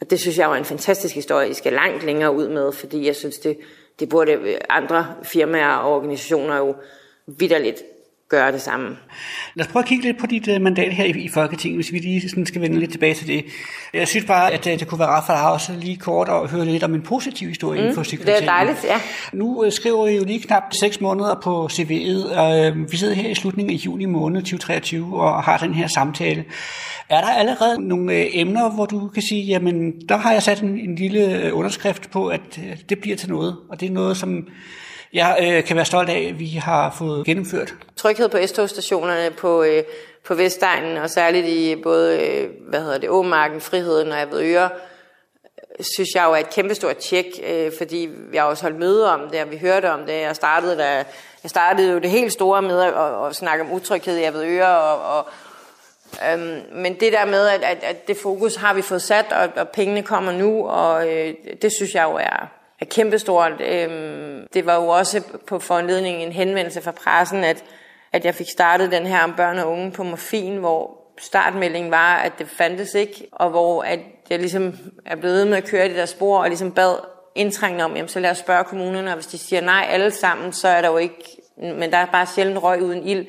Og det synes jeg var en fantastisk historie, I skal langt længere ud med, fordi jeg synes, det, det burde andre firmaer og organisationer jo vidderligt gøre det samme. Lad os prøve at kigge lidt på dit uh, mandat her i, Folketinget, hvis vi lige sådan skal vende lidt tilbage til det. Jeg synes bare, at uh, det kunne være ret for dig også lige kort at høre lidt om en positiv historie mm, for Det er dejligt, ja. Nu uh, skriver I jo lige knap seks måneder på CV'et, og vi sidder her i slutningen af juni måned 2023 og har den her samtale. Er der allerede nogle emner, hvor du kan sige, jamen der har jeg sat en, en lille underskrift på, at det bliver til noget, og det er noget, som jeg øh, kan være stolt af, at vi har fået gennemført. Tryghed på S-togstationerne på, øh, på Vestegnen, og særligt i både øh, hvad hedder det, Åmarken, Friheden og Avedøre, øh, synes jeg jo er et kæmpestort tjek, øh, fordi vi har også holdt møde om det, og vi hørte om det. Jeg startede, da, jeg startede jo det helt store med at, at, at snakke om utryghed i Avedøre, og, og Øhm, men det der med, at, at, at det fokus har vi fået sat, og, og pengene kommer nu, og øh, det synes jeg jo er, er kæmpestort. Øhm, det var jo også på foranledning en henvendelse fra pressen, at, at jeg fik startet den her om børn og unge på morfin, hvor startmeldingen var, at det fandtes ikke, og hvor at jeg ligesom er blevet med at køre det der spor, og ligesom bad indtrængende om, jamen så lad os spørge kommunerne, og hvis de siger nej alle sammen, så er der jo ikke, men der er bare sjældent røg uden ild.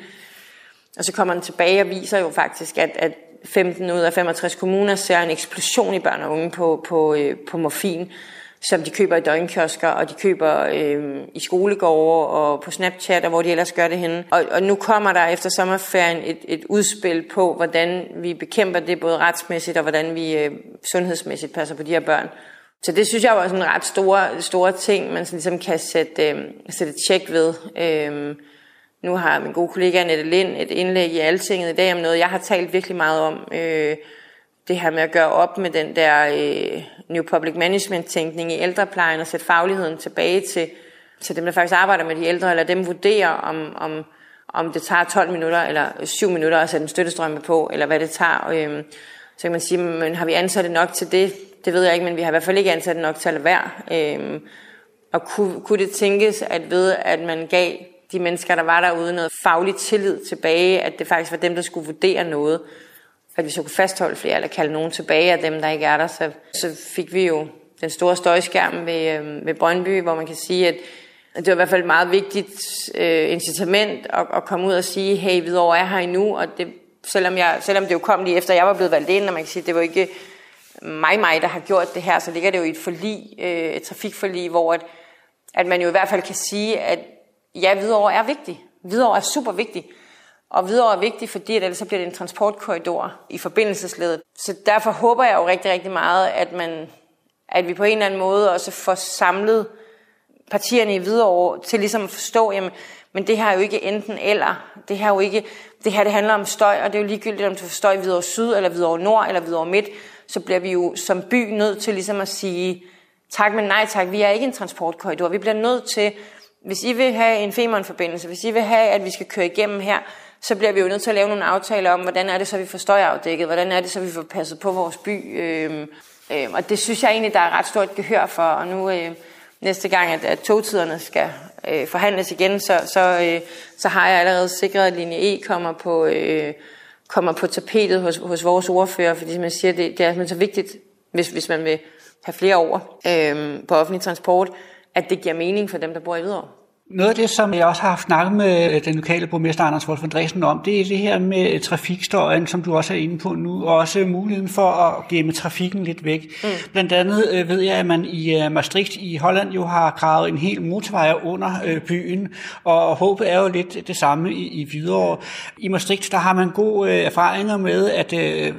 Og så kommer den tilbage og viser jo faktisk, at, at 15 ud af 65 kommuner ser en eksplosion i børn og unge på, på, øh, på morfin som de køber i døgnkiosker, og de køber øh, i skolegårde og på Snapchat, og hvor de ellers gør det henne. Og, og nu kommer der efter sommerferien et, et udspil på, hvordan vi bekæmper det både retsmæssigt, og hvordan vi øh, sundhedsmæssigt passer på de her børn. Så det synes jeg var sådan en ret store, store ting, man så ligesom kan sætte, øh, sætte et tjek ved. Øh, nu har min gode kollega Annette Lind et indlæg i Altinget i dag om noget, jeg har talt virkelig meget om. Øh, det her med at gøre op med den der øh, New Public Management-tænkning i ældreplejen og sætte fagligheden tilbage til, til dem, der faktisk arbejder med de ældre, eller dem vurderer, om, om, om det tager 12 minutter eller 7 minutter at sætte en støttestrømme på, eller hvad det tager. Øh, så kan man sige, men har vi ansat nok til det? Det ved jeg ikke, men vi har i hvert fald ikke ansat nok til at lade være. Øh, og kunne, kunne det tænkes, at ved at man gav de mennesker, der var derude, noget faglig tillid tilbage, at det faktisk var dem, der skulle vurdere noget, at vi så kunne fastholde flere, eller kalde nogen tilbage af dem, der ikke er der, så, så fik vi jo den store støjskærm ved, øh, ved Brøndby, hvor man kan sige, at det var i hvert fald et meget vigtigt øh, incitament at, at komme ud og sige, hey, Hvidovre er her endnu, og det, selvom, jeg, selvom det jo kom lige efter, jeg var blevet valgt ind, og man kan sige, det var ikke mig, mig, der har gjort det her, så ligger det jo i et forlig, øh, et trafikforlig, hvor at, at man jo i hvert fald kan sige, at ja, Hvidovre er vigtig. Hvidovre er super vigtig. Og videre er vigtigt, fordi ellers så bliver det en transportkorridor i forbindelsesledet. Så derfor håber jeg jo rigtig, rigtig meget, at, man, at vi på en eller anden måde også får samlet partierne i Hvidovre til ligesom at forstå, jamen, men det her er jo ikke enten eller. Det her, er jo ikke, det her det handler om støj, og det er jo ligegyldigt, om du får støj i Hvidovre Syd, eller Hvidovre Nord, eller Hvidovre Midt. Så bliver vi jo som by nødt til ligesom at sige, tak, men nej tak, vi er ikke en transportkorridor. Vi bliver nødt til, hvis I vil have en Femern-forbindelse, hvis I vil have, at vi skal køre igennem her, så bliver vi jo nødt til at lave nogle aftaler om, hvordan er det så, vi får støjafdækket, hvordan er det så, vi får passet på vores by. Øh, øh, og det synes jeg egentlig, der er ret stort gehør for, og nu øh, næste gang, at, at togtiderne skal øh, forhandles igen, så, så, øh, så har jeg allerede sikret, at linje E kommer på, øh, kommer på tapetet hos, hos vores ordfører, fordi man jeg siger, det, det er så vigtigt, hvis, hvis man vil have flere over øh, på offentlig transport, at det giver mening for dem, der bor i Hvidovre. Noget af det, som jeg også har haft snakket med den lokale borgmester Anders Wolf Andresen om, det er det her med trafikstøjen, som du også er inde på nu, og også muligheden for at gemme trafikken lidt væk. Mm. Blandt andet øh, ved jeg, at man i øh, Maastricht i Holland jo har gravet en hel motorvej under øh, byen, og håbet er jo lidt det samme i, i Hvidovre. I Maastricht, der har man gode erfaringer med, at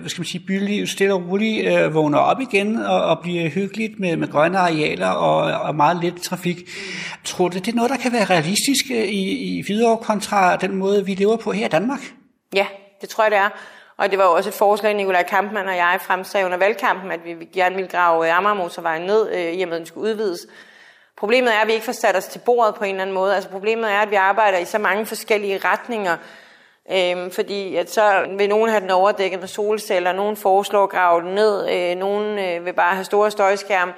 hvad skal man sige, bylivet stille og roligt øh, vågner op igen og, og bliver hyggeligt med, med grønne arealer og, og meget lidt trafik. Tror du, det er noget, der kan være realistiske øh, i, i videre kontra den måde, vi lever på her i Danmark? Ja, det tror jeg, det er. Og det var jo også et forslag, Nikolaj Kampmann og jeg fremsagde under valgkampen, at vi gerne ville grave øh, Amagermotorvejen ned, øh, i og med, at den skulle udvides. Problemet er, at vi ikke får sat os til bordet på en eller anden måde. Altså problemet er, at vi arbejder i så mange forskellige retninger. Øhm, fordi at så vil nogen have den overdækket med solceller, nogen foreslår at grave den ned, øh, nogen øh, vil bare have store støjskærme.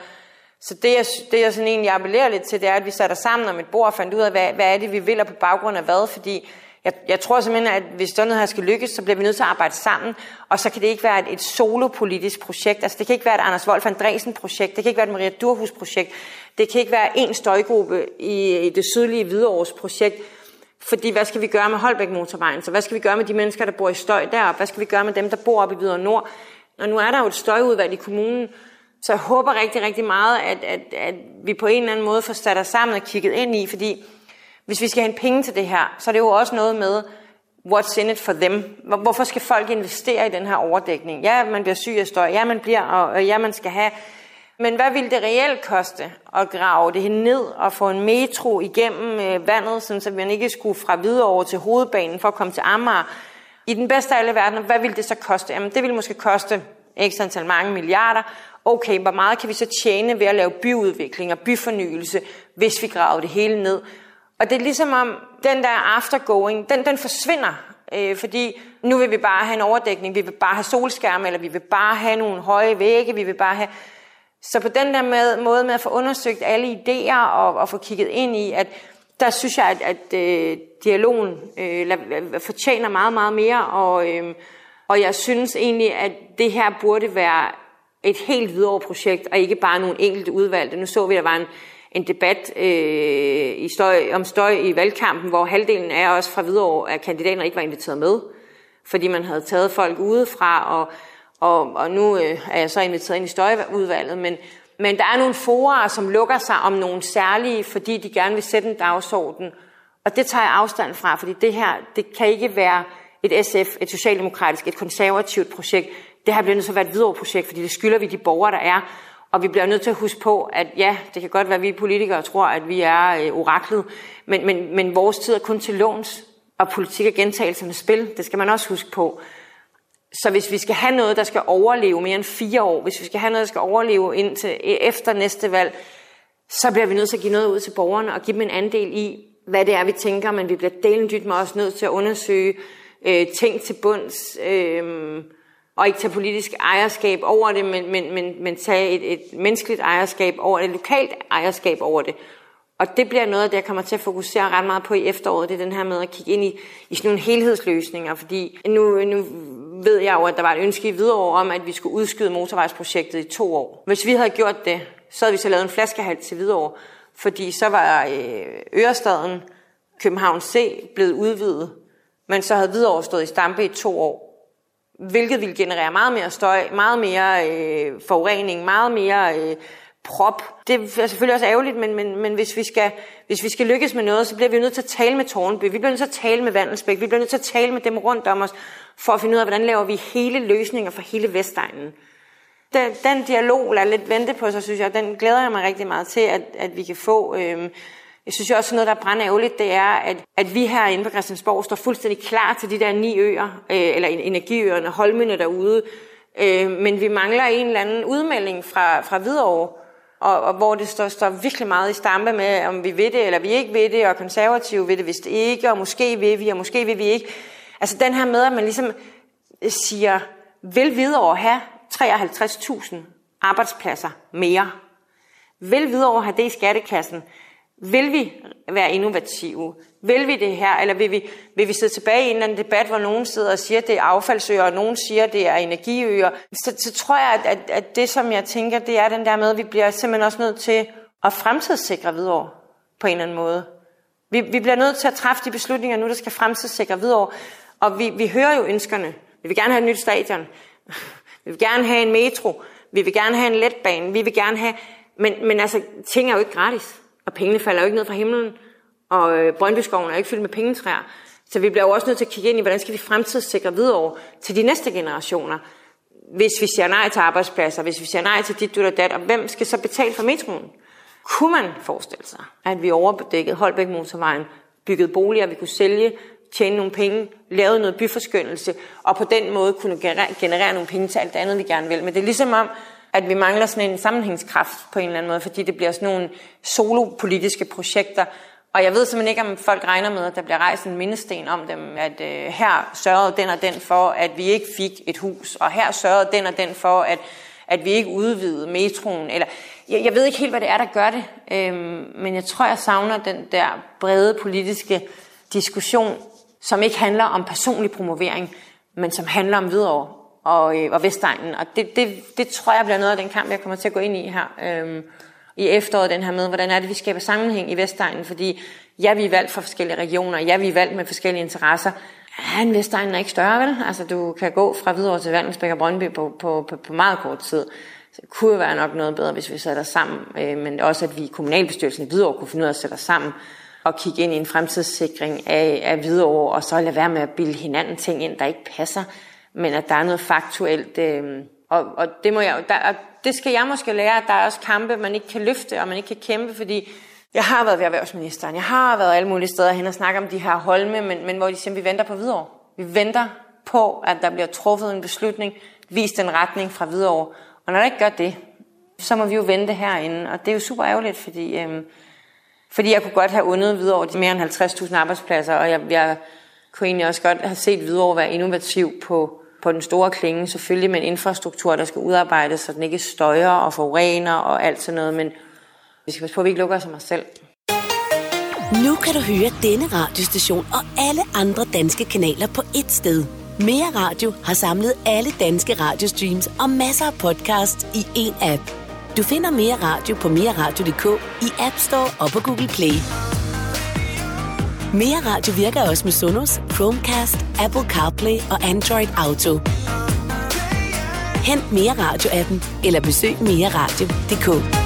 Så det jeg, det, jeg sådan egentlig appellerer lidt til, det er, at vi sætter sammen om et bord og fandt ud af, hvad, hvad er det, vi vil, og på baggrund af hvad, fordi jeg, jeg tror simpelthen, at hvis sådan noget her skal lykkes, så bliver vi nødt til at arbejde sammen, og så kan det ikke være et, et solopolitisk projekt. Altså det kan ikke være et Anders Wolf Andresen projekt, det kan ikke være et Maria Durhus projekt, det kan ikke være en støjgruppe i, i det sydlige Hvidovres projekt, fordi hvad skal vi gøre med Holbæk motorvejen? Så hvad skal vi gøre med de mennesker, der bor i støj deroppe? Hvad skal vi gøre med dem, der bor oppe i Hvidovre Nord? Og nu er der jo et støjudvalg i kommunen, så jeg håber rigtig, rigtig meget, at, at, at vi på en eller anden måde får sat os sammen og kigget ind i, fordi hvis vi skal have en penge til det her, så er det jo også noget med, what's in it for them? Hvorfor skal folk investere i den her overdækning? Ja, man bliver syg af støj, ja, man bliver, og ja, man skal have. Men hvad vil det reelt koste at grave det ned og få en metro igennem øh, vandet, så man ikke skulle fra videre over til hovedbanen for at komme til Amager? I den bedste af alle verdener, hvad vil det så koste? Jamen, det vil måske koste x antal mange milliarder, okay, hvor meget kan vi så tjene ved at lave byudvikling og byfornyelse, hvis vi graver det hele ned? Og det er ligesom om, den der aftergoing, den, den forsvinder. Øh, fordi nu vil vi bare have en overdækning, vi vil bare have solskærme, eller vi vil bare have nogle høje vægge, vi vil bare have... Så på den der med, måde med at få undersøgt alle idéer og, og få kigget ind i, at der synes jeg, at, at øh, dialogen øh, fortjener meget, meget mere, og, øh, og jeg synes egentlig, at det her burde være et helt videre projekt, og ikke bare nogle enkelte udvalgte. Nu så vi, at der var en, en debat øh, i støj, om støj i valgkampen, hvor halvdelen af os fra Hvidovre af kandidaterne ikke var inviteret med, fordi man havde taget folk udefra, og, og, og nu øh, er jeg så inviteret ind i støjudvalget, men, men der er nogle forer, som lukker sig om nogle særlige, fordi de gerne vil sætte en dagsorden, og det tager jeg afstand fra, fordi det her, det kan ikke være et SF, et socialdemokratisk, et konservativt projekt det her bliver nødt til at være et videre projekt, fordi det skylder vi de borgere, der er. Og vi bliver nødt til at huske på, at ja, det kan godt være, at vi politikere tror, at vi er øh, oraklet, men, men, men vores tid er kun til låns, og politik er gentagelse med spil. Det skal man også huske på. Så hvis vi skal have noget, der skal overleve mere end fire år, hvis vi skal have noget, der skal overleve indtil efter næste valg, så bliver vi nødt til at give noget ud til borgerne og give dem en andel i, hvad det er, vi tænker, men vi bliver delen dybt med også nødt til at undersøge øh, tænkt til bunds. Øh, og ikke tage politisk ejerskab over det, men, men, men, men tage et, et menneskeligt ejerskab over det, et lokalt ejerskab over det. Og det bliver noget af det, jeg kommer til at fokusere ret meget på i efteråret, det er den her med at kigge ind i, i sådan nogle helhedsløsninger, fordi nu, nu ved jeg jo, at der var et ønske i Hvidovre om, at vi skulle udskyde motorvejsprojektet i to år. Hvis vi havde gjort det, så havde vi så lavet en flaskehals til Hvidovre, fordi så var øh, Ørestaden, København C, blevet udvidet, men så havde Hvidovre stået i stampe i to år hvilket vil generere meget mere støj, meget mere øh, forurening, meget mere øh, prop. Det er selvfølgelig også ærgerligt, men, men, men hvis, vi skal, hvis vi skal lykkes med noget, så bliver vi nødt til at tale med Tornby. Vi bliver nødt til at tale med Vandelsbæk. Vi bliver nødt til at tale med dem rundt om os, for at finde ud af, hvordan laver vi hele løsninger for hele Vestegnen. Den, den dialog lader lidt vente på sig, synes jeg. Den glæder jeg mig rigtig meget til, at, at vi kan få. Øh, jeg synes jo også, noget, der er brændærgerligt, det er, at, at vi herinde på Christiansborg står fuldstændig klar til de der ni øer, øh, eller energiøerne, holmene derude, øh, men vi mangler en eller anden udmelding fra, fra Hvidovre, og, og hvor det står, står virkelig meget i stampe med, om vi ved det, eller vi ikke ved det, og konservative ved det vist ikke, og måske vil vi, og måske vil vi ikke. Altså den her med, at man ligesom siger, vil Hvidovre have 53.000 arbejdspladser mere? Vil Hvidovre have det i skattekassen? Vil vi være innovative? Vil vi det her, eller vil vi, vil vi sidde tilbage i en eller anden debat, hvor nogen sidder og siger, at det er affaldsøer, og nogen siger, at det er energiøer? Så, så tror jeg, at, at, at det, som jeg tænker, det er den der med, at vi bliver simpelthen også nødt til at fremtidssikre videre på en eller anden måde. Vi, vi bliver nødt til at træffe de beslutninger nu, der skal fremtidssikre videre. Og vi, vi hører jo ønskerne. Vi vil gerne have et nyt stadion. Vi vil gerne have en metro. Vi vil gerne have en letbane. Vi vil gerne have... Men, men altså, ting er jo ikke gratis. Og pengene falder jo ikke ned fra himlen. Og øh, Brøndbyskoven er ikke fyldt med pengetræer. Så vi bliver jo også nødt til at kigge ind i, hvordan skal vi fremtidssikre videre til de næste generationer. Hvis vi siger nej til arbejdspladser, hvis vi siger nej til dit, du og dat, og hvem skal så betale for metroen? Kunne man forestille sig, at vi overdækkede Holbæk motorvejen, byggede boliger, vi kunne sælge, tjene nogle penge, lavede noget byforskyndelse, og på den måde kunne generere nogle penge til alt andet, vi gerne vil. Men det er ligesom om, at vi mangler sådan en sammenhængskraft på en eller anden måde, fordi det bliver sådan nogle solopolitiske projekter. Og jeg ved simpelthen ikke, om folk regner med, at der bliver rejst en mindesten om dem, at øh, her sørgede den og den for, at vi ikke fik et hus, og her sørgede den og den for, at, at vi ikke udvidede metroen. Eller, jeg, jeg ved ikke helt, hvad det er, der gør det, øhm, men jeg tror, jeg savner den der brede politiske diskussion, som ikke handler om personlig promovering, men som handler om videre og, øh, og Vestegnen. Og det, det, det tror jeg bliver noget af den kamp, jeg kommer til at gå ind i her øh, i efteråret, den her med, hvordan er det, vi skaber sammenhæng i Vestegnen, fordi ja, vi er valgt fra forskellige regioner, ja, vi er valgt med forskellige interesser, Ja, en Vestegnen er ikke større, vel? Altså, du kan gå fra Hvidovre til Vandelsbæk og Brøndby på, på, på, på meget kort tid. Så det kunne være nok noget bedre, hvis vi sætter os sammen, øh, men også at vi i kommunalbestyrelsen i Hvidovre kunne finde ud af at sætte os sammen og kigge ind i en fremtidssikring af, af Hvidovre, og så lade være med at bilde hinanden ting ind, der ikke passer men at der er noget faktuelt. Øh, og, og det, må jeg, der, det skal jeg måske lære, at der er også kampe, man ikke kan løfte, og man ikke kan kæmpe, fordi jeg har været ved erhvervsministeren, jeg har været alle mulige steder hen og snakke om de her holme, men, men hvor de siger, vi venter på videre. Vi venter på, at der bliver truffet en beslutning, vist en retning fra videre. Og når der ikke gør det, så må vi jo vente herinde, og det er jo super ærgerligt, fordi, øhm, fordi jeg kunne godt have undet videre de mere end 50.000 arbejdspladser, og jeg, jeg kunne egentlig også godt have set videre være innovativ på på den store klinge, selvfølgelig med en infrastruktur, der skal udarbejdes, så den ikke støjer og forurener og alt sådan noget, men vi skal passe på, at vi ikke lukker os om os selv. Nu kan du høre denne radiostation og alle andre danske kanaler på ét sted. Mere Radio har samlet alle danske radiostreams og masser af podcasts i én app. Du finder Mere Radio på mereradio.dk i App Store og på Google Play. Mere radio virker også med Sonos, Chromecast, Apple CarPlay og Android Auto. Hent Mere Radio-appen eller besøg mereradio.dk.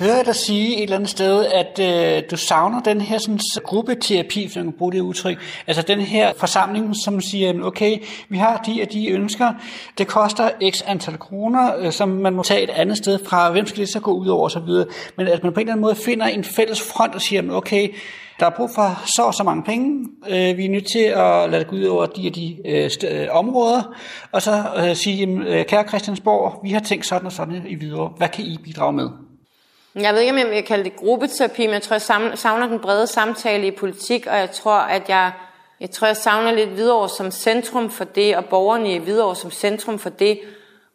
hører dig sige et eller andet sted, at øh, du savner den her sådan, gruppeterapi, hvis man kan bruge det udtryk. Altså den her forsamling, som siger, okay, vi har de og de ønsker, det koster x antal kroner, øh, som man må tage et andet sted fra, hvem skal det så gå ud over osv. Men at man på en eller anden måde finder en fælles front og siger, okay, der er brug for så og så mange penge. Øh, vi er nødt til at lade det gå ud over de og de øh, øh, områder. Og så øh, sige, øh, kære Christiansborg, vi har tænkt sådan og sådan i videre. Hvad kan I bidrage med? Jeg ved ikke, om jeg vil kalde det gruppeterapi, men jeg tror, jeg savner den brede samtale i politik, og jeg tror, at jeg, jeg, tror, jeg savner lidt Hvidovre som centrum for det, og borgerne i Hvidovre som centrum for det,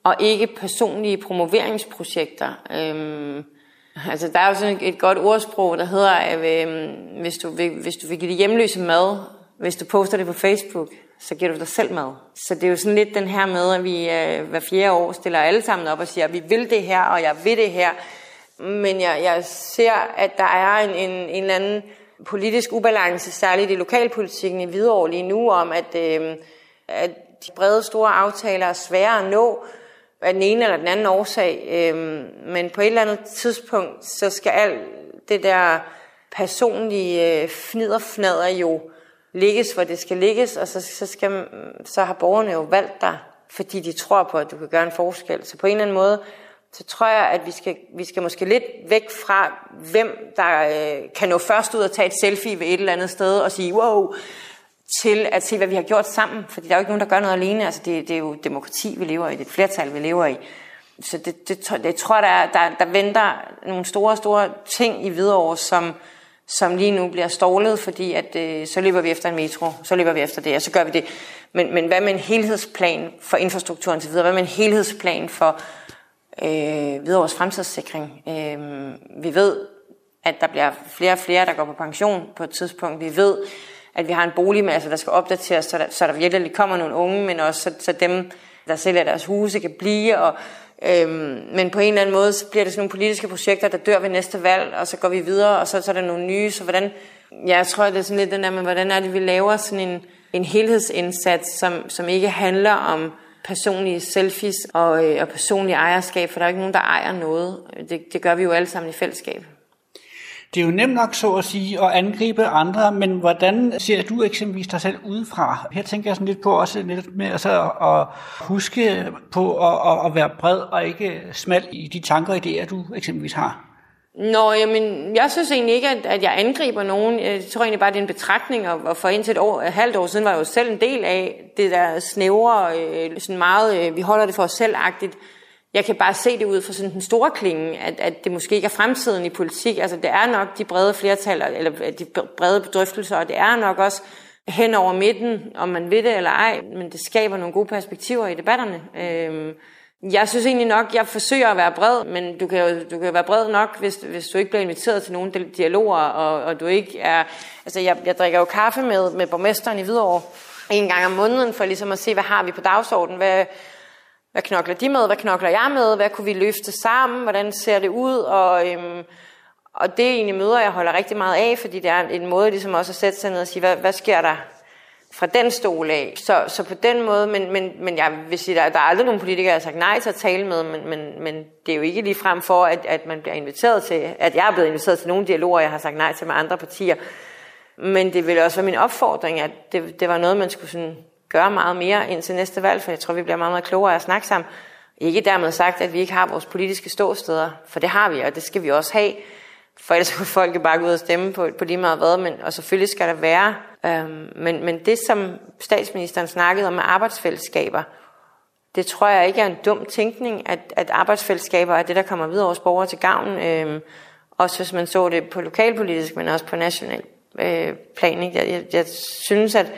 og ikke personlige promoveringsprojekter. Øhm, altså, der er jo sådan et godt ordsprog, der hedder, at øhm, hvis, du vil, hvis du vil give det hjemløse mad, hvis du poster det på Facebook, så giver du dig selv mad. Så det er jo sådan lidt den her med, at vi øh, hver fjerde år stiller alle sammen op og siger, at vi vil det her, og jeg vil det her. Men jeg, jeg ser, at der er en, en, en eller anden politisk ubalance, særligt i lokalpolitikken i Hvidovre lige nu, om at, øh, at de brede store aftaler er svære at nå af den ene eller den anden årsag. Øh, men på et eller andet tidspunkt, så skal alt det der personlige øh, fniderfnader jo ligges, hvor det skal ligges, og så, så, skal, så har borgerne jo valgt dig, fordi de tror på, at du kan gøre en forskel. Så på en eller anden måde, så tror jeg, at vi skal, vi skal måske lidt væk fra, hvem der øh, kan nå først ud og tage et selfie ved et eller andet sted og sige, wow, til at se, hvad vi har gjort sammen. Fordi der er jo ikke nogen, der gør noget alene. Altså, det, det er jo demokrati, vi lever i. Det er et flertal, vi lever i. Så det, det, det jeg tror, der, der, der venter nogle store, store ting i Hvidovre, som, som lige nu bliver stålet, fordi at, øh, så løber vi efter en metro, så løber vi efter det, og så gør vi det. Men, men hvad med en helhedsplan for infrastrukturen til videre? Hvad med en helhedsplan for øh, Hvidovres fremtidssikring? Øh, vi ved, at der bliver flere og flere, der går på pension på et tidspunkt. Vi ved, at vi har en boligmasse, altså, der skal opdateres, så der, så der virkelig kommer nogle unge, men også så, så dem, der sælger deres huse, kan blive. Og, øhm, men på en eller anden måde, så bliver det sådan nogle politiske projekter, der dør ved næste valg, og så går vi videre, og så, så er der nogle nye. Så hvordan, ja, jeg tror, det er sådan lidt den der men hvordan er det, vi laver sådan en, en helhedsindsats, som, som ikke handler om personlige selfies og, øh, og personlige ejerskab, for der er ikke nogen, der ejer noget. Det, det gør vi jo alle sammen i fællesskab. Det er jo nemt nok så at sige at angribe andre, men hvordan ser du eksempelvis dig selv udefra? Her tænker jeg sådan lidt på også lidt med altså at huske på at, at være bred og ikke smal i de tanker og idéer, du eksempelvis har. Nå, jamen, jeg synes egentlig ikke, at, at jeg angriber nogen. Jeg tror egentlig bare, det er en betragtning, og for indtil et, år, et halvt år siden var jeg jo selv en del af det der snævre, øh, sådan meget, øh, vi holder det for os selvagtigt jeg kan bare se det ud fra sådan den store klinge, at, at det måske ikke er fremtiden i politik. Altså det er nok de brede flertal, eller øh, de brede bedrøftelser, og det er nok også hen over midten, om man ved det eller ej, men det skaber nogle gode perspektiver i debatterne. Øh, jeg synes egentlig nok, jeg forsøger at være bred, men du kan jo, du kan jo være bred nok, hvis, hvis du ikke bliver inviteret til nogle dialoger, og, og du ikke er... Altså, jeg, jeg drikker jo kaffe med, med borgmesteren i Hvidovre en gang om måneden, for ligesom at se, hvad har vi på dagsordenen, hvad, hvad knokler de med? Hvad knokler jeg med? Hvad kunne vi løfte sammen? Hvordan ser det ud? Og, øhm, og det er egentlig møder, jeg holder rigtig meget af, fordi det er en måde ligesom også at sætte sig ned og sige, hvad, hvad sker der fra den stol af? Så, så på den måde, men, men, men jeg vil sige, der, der er aldrig nogen politikere, jeg har sagt nej til at tale med, men, men, men det er jo ikke lige frem for, at, at man bliver inviteret til, at jeg er blevet inviteret til nogle dialoger, jeg har sagt nej til med andre partier. Men det vil også være min opfordring, at det, det var noget, man skulle sådan gøre meget mere indtil næste valg, for jeg tror, vi bliver meget, meget klogere af at snakke sammen. Ikke dermed sagt, at vi ikke har vores politiske ståsteder, for det har vi, og det skal vi også have. For ellers kunne folk bare gå ud og stemme på, på lige meget hvad, men, og selvfølgelig skal der være. Øhm, men, men det, som statsministeren snakkede om med arbejdsfællesskaber, det tror jeg ikke er en dum tænkning, at, at arbejdsfællesskaber er det, der kommer videre vores borgere til gavn. Øhm, også hvis man så det på lokalpolitisk, men også på national øh, plan. Ikke? Jeg, jeg, jeg synes, at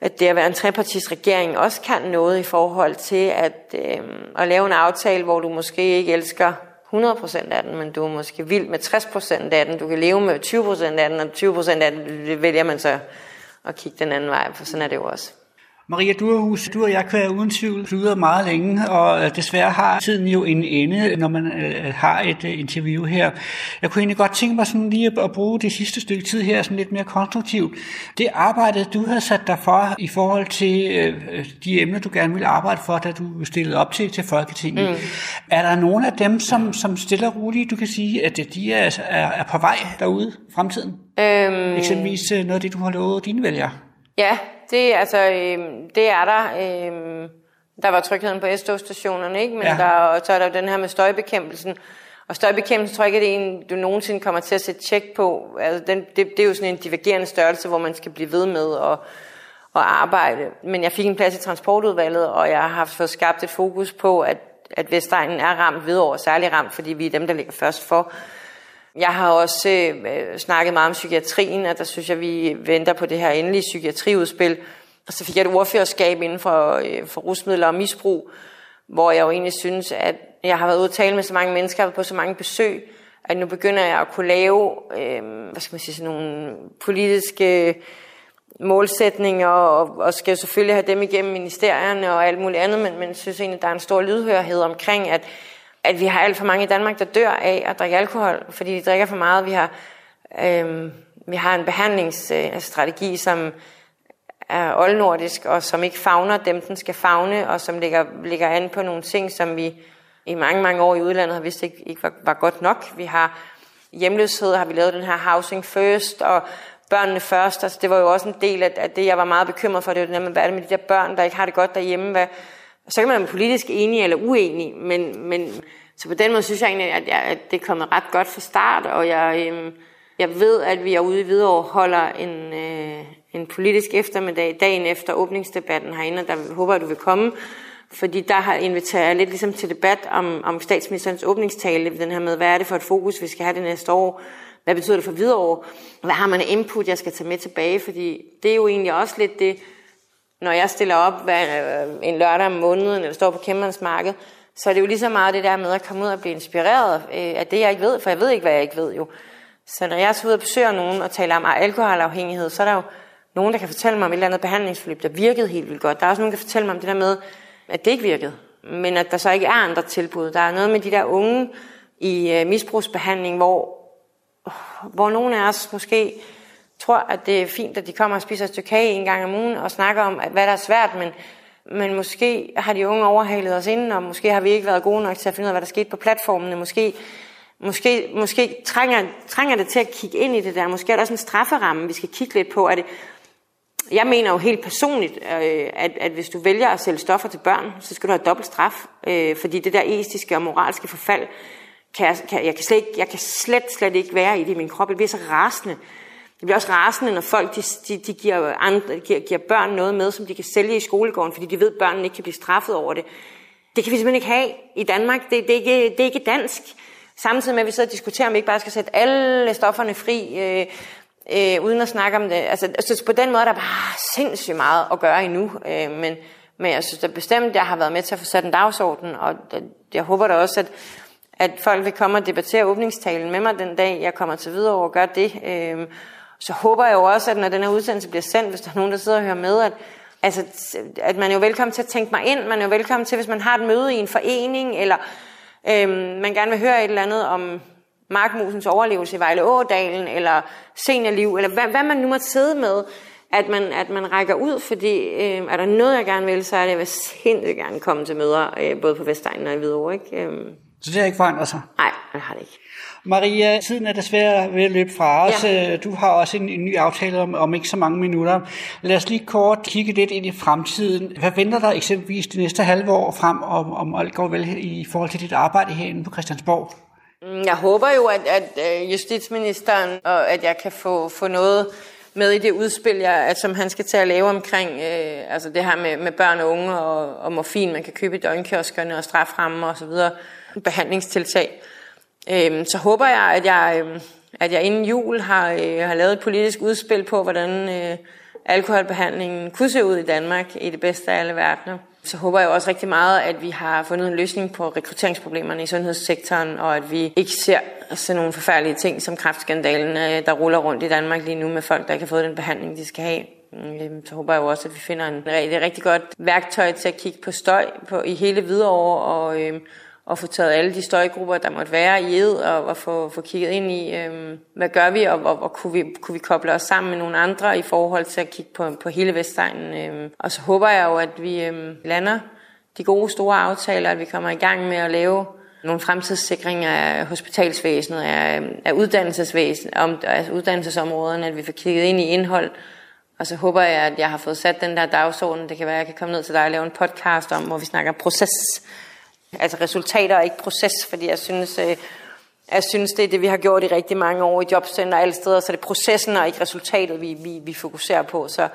at det at være en trepartis regering også kan noget i forhold til at, øh, at lave en aftale, hvor du måske ikke elsker 100% af den, men du er måske vild med 60% af den. Du kan leve med 20% af den, og 20% af den det vælger man så at kigge den anden vej, for sådan er det jo også. Maria Durhus, du og jeg kan uden tvivl slutte meget længe, og øh, desværre har tiden jo en ende, når man øh, har et øh, interview her. Jeg kunne egentlig godt tænke mig sådan lige at bruge det sidste stykke tid her sådan lidt mere konstruktivt. Det arbejde, du har sat dig for i forhold til de emner, du gerne vil arbejde for, da du stillede op til, til Folketinget. Mm. Er der nogle af dem, som, som stiller roligt, du kan sige, at de er, er, er på vej derude i fremtiden? Øhm... Eksempelvis noget af det, du har lovet dine vælgere? Ja, det, altså, øh, det er der. Øh, der var trygheden på S-togstationerne, ikke? Men ja. der, så er der jo den her med støjbekæmpelsen. Og støjbekæmpelsen tror jeg ikke, det er en, du nogensinde kommer til at sætte tjek på. Altså, den, det, det er jo sådan en divergerende størrelse, hvor man skal blive ved med at, at arbejde. Men jeg fik en plads i transportudvalget, og jeg har fået skabt et fokus på, at, at Vestegnen er ramt over, særlig ramt, fordi vi er dem, der ligger først for. Jeg har også øh, snakket meget om psykiatrien, og der synes jeg, vi venter på det her endelige psykiatriudspil. Og så fik jeg et ordførerskab inden for, øh, for rusmidler og misbrug, hvor jeg jo egentlig synes, at jeg har været ude at tale med så mange mennesker, på så mange besøg, at nu begynder jeg at kunne lave, øh, hvad skal man sige, sådan nogle politiske målsætninger, og, og skal jo selvfølgelig have dem igennem ministerierne og alt muligt andet, men, men synes egentlig, at der er en stor lydhørhed omkring, at at vi har alt for mange i Danmark, der dør af at drikke alkohol, fordi de drikker for meget. Vi har, øh, vi har en behandlingsstrategi, øh, altså som er oldnordisk, og som ikke fagner dem, den skal fagne, og som ligger, ligger an på nogle ting, som vi i mange, mange år i udlandet har vidst ikke, ikke var, var godt nok. Vi har hjemløshed, har vi lavet den her housing first, og børnene først. Altså, det var jo også en del af, af det, jeg var meget bekymret for. Det var det med, hvad er det med de der børn, der ikke har det godt derhjemme? Hvad, så kan man være politisk enig eller uenig, men, men så på den måde synes jeg egentlig, at, jeg, at det er kommet ret godt fra start, og jeg, øhm, jeg ved, at vi er ude i Hvidovre holder en, øh, en politisk eftermiddag dagen efter åbningsdebatten herinde, og der håber jeg, du vil komme, fordi der har inviteret jeg lidt ligesom til debat om, om statsministerens åbningstale, den her med, hvad er det for et fokus, vi skal have det næste år, hvad betyder det for Hvidovre, hvad har man af input, jeg skal tage med tilbage, fordi det er jo egentlig også lidt det, når jeg stiller op hver, øh, en lørdag om måneden, eller står på kæmperens så er det jo lige så meget det der med at komme ud og blive inspireret øh, af det, jeg ikke ved, for jeg ved ikke, hvad jeg ikke ved jo. Så når jeg så ud og besøger nogen og taler om alkoholafhængighed, så er der jo nogen, der kan fortælle mig om et eller andet behandlingsforløb, der virkede helt vildt godt. Der er også nogen, der kan fortælle mig om det der med, at det ikke virkede, men at der så ikke er andre tilbud. Der er noget med de der unge i øh, misbrugsbehandling, hvor, hvor nogen af os måske tror, at det er fint, at de kommer og spiser et stykke kage en gang om ugen og snakker om, at hvad der er svært, men, men måske har de unge overhalet os inden, og måske har vi ikke været gode nok til at finde ud af, hvad der skete på platformene. Måske, måske, måske trænger, trænger det til at kigge ind i det der. Måske er der også en strafferamme, vi skal kigge lidt på. Er det, jeg mener jo helt personligt, øh, at, at hvis du vælger at sælge stoffer til børn, så skal du have dobbelt straf. Øh, fordi det der etiske og moralske forfald, kan jeg, kan, jeg, kan slet ikke, jeg kan slet, slet ikke være i det i min krop. Jeg bliver så rasende. Det bliver også rasende, når folk de, de, de giver, andre, giver, giver børn noget med, som de kan sælge i skolegården, fordi de ved, at børnene ikke kan blive straffet over det. Det kan vi simpelthen ikke have i Danmark. Det, det, er, ikke, det er ikke dansk. Samtidig med, at vi sidder og diskuterer, om vi ikke bare skal sætte alle stofferne fri, øh, øh, uden at snakke om det. Altså, altså på den måde er der bare sindssygt meget at gøre endnu. Øh, men, men jeg synes da bestemt, at jeg har været med til at få sat en dagsorden, og jeg håber da også, at, at folk vil komme og debattere åbningstalen med mig den dag, jeg kommer til videre og gør det. Øh, så håber jeg jo også, at når den her udsendelse bliver sendt, hvis der er nogen, der sidder og hører med, at, altså, at man er jo velkommen til at tænke mig ind, man er jo velkommen til, hvis man har et møde i en forening, eller øhm, man gerne vil høre et eller andet om Markmusens overlevelse i Vejle Ådalen, eller seniorliv, eller hvad, hvad man nu må sidde med, at man, at man rækker ud, fordi øh, er der noget, jeg gerne vil, så er det, at jeg vil sindssygt gerne komme til møder, øh, både på Vestegnen og i Hvidovre. Ikke? Øh. Så det har ikke forandret sig? Nej, det har det ikke. Maria, tiden er desværre ved at løbe fra os. Ja. Du har også en, en ny aftale om, om ikke så mange minutter. Lad os lige kort kigge lidt ind i fremtiden. Hvad venter der eksempelvis de næste halve år frem, om, om alt går vel i forhold til dit arbejde herinde på Christiansborg? Mm, jeg håber jo, at, at øh, justitsministeren, og at jeg kan få, få noget med i det udspil, jeg, at, som han skal til at lave omkring øh, altså det her med, med børn og unge og, og morfin, man kan købe i døgnkioskerne og straframmer osv., behandlingstiltag. Øhm, så håber jeg, at jeg, øh, at jeg inden jul har, øh, har lavet et politisk udspil på, hvordan øh, alkoholbehandlingen kunne se ud i Danmark i det bedste af alle verdener. Så håber jeg også rigtig meget, at vi har fundet en løsning på rekrutteringsproblemerne i sundhedssektoren, og at vi ikke ser sådan nogle forfærdelige ting som kraftskandalen, øh, der ruller rundt i Danmark lige nu med folk, der ikke har fået den behandling, de skal have. Øhm, så håber jeg jo også, at vi finder en, et rigtig godt værktøj til at kigge på støj på, i hele Hvidovre, og, øh, at få taget alle de støjgrupper, der måtte være i ed, og, og få, få kigget ind i, øhm, hvad gør vi, og, og, og kunne, vi, kunne vi koble os sammen med nogle andre i forhold til at kigge på, på hele Vestegnen. Øhm. Og så håber jeg jo, at vi øhm, lander de gode store aftaler, at vi kommer i gang med at lave nogle fremtidssikringer af hospitalsvæsenet, af, af uddannelsesvæsen, om, altså uddannelsesområderne, at vi får kigget ind i indhold, og så håber jeg, at jeg har fået sat den der dagsorden. Det kan være, at jeg kan komme ned til dig og lave en podcast om, hvor vi snakker proces altså resultater og ikke proces, fordi jeg synes, øh, jeg synes, det er det, vi har gjort i rigtig mange år i jobcenter alle steder, så det er processen og ikke resultatet, vi, vi, vi fokuserer på. Så,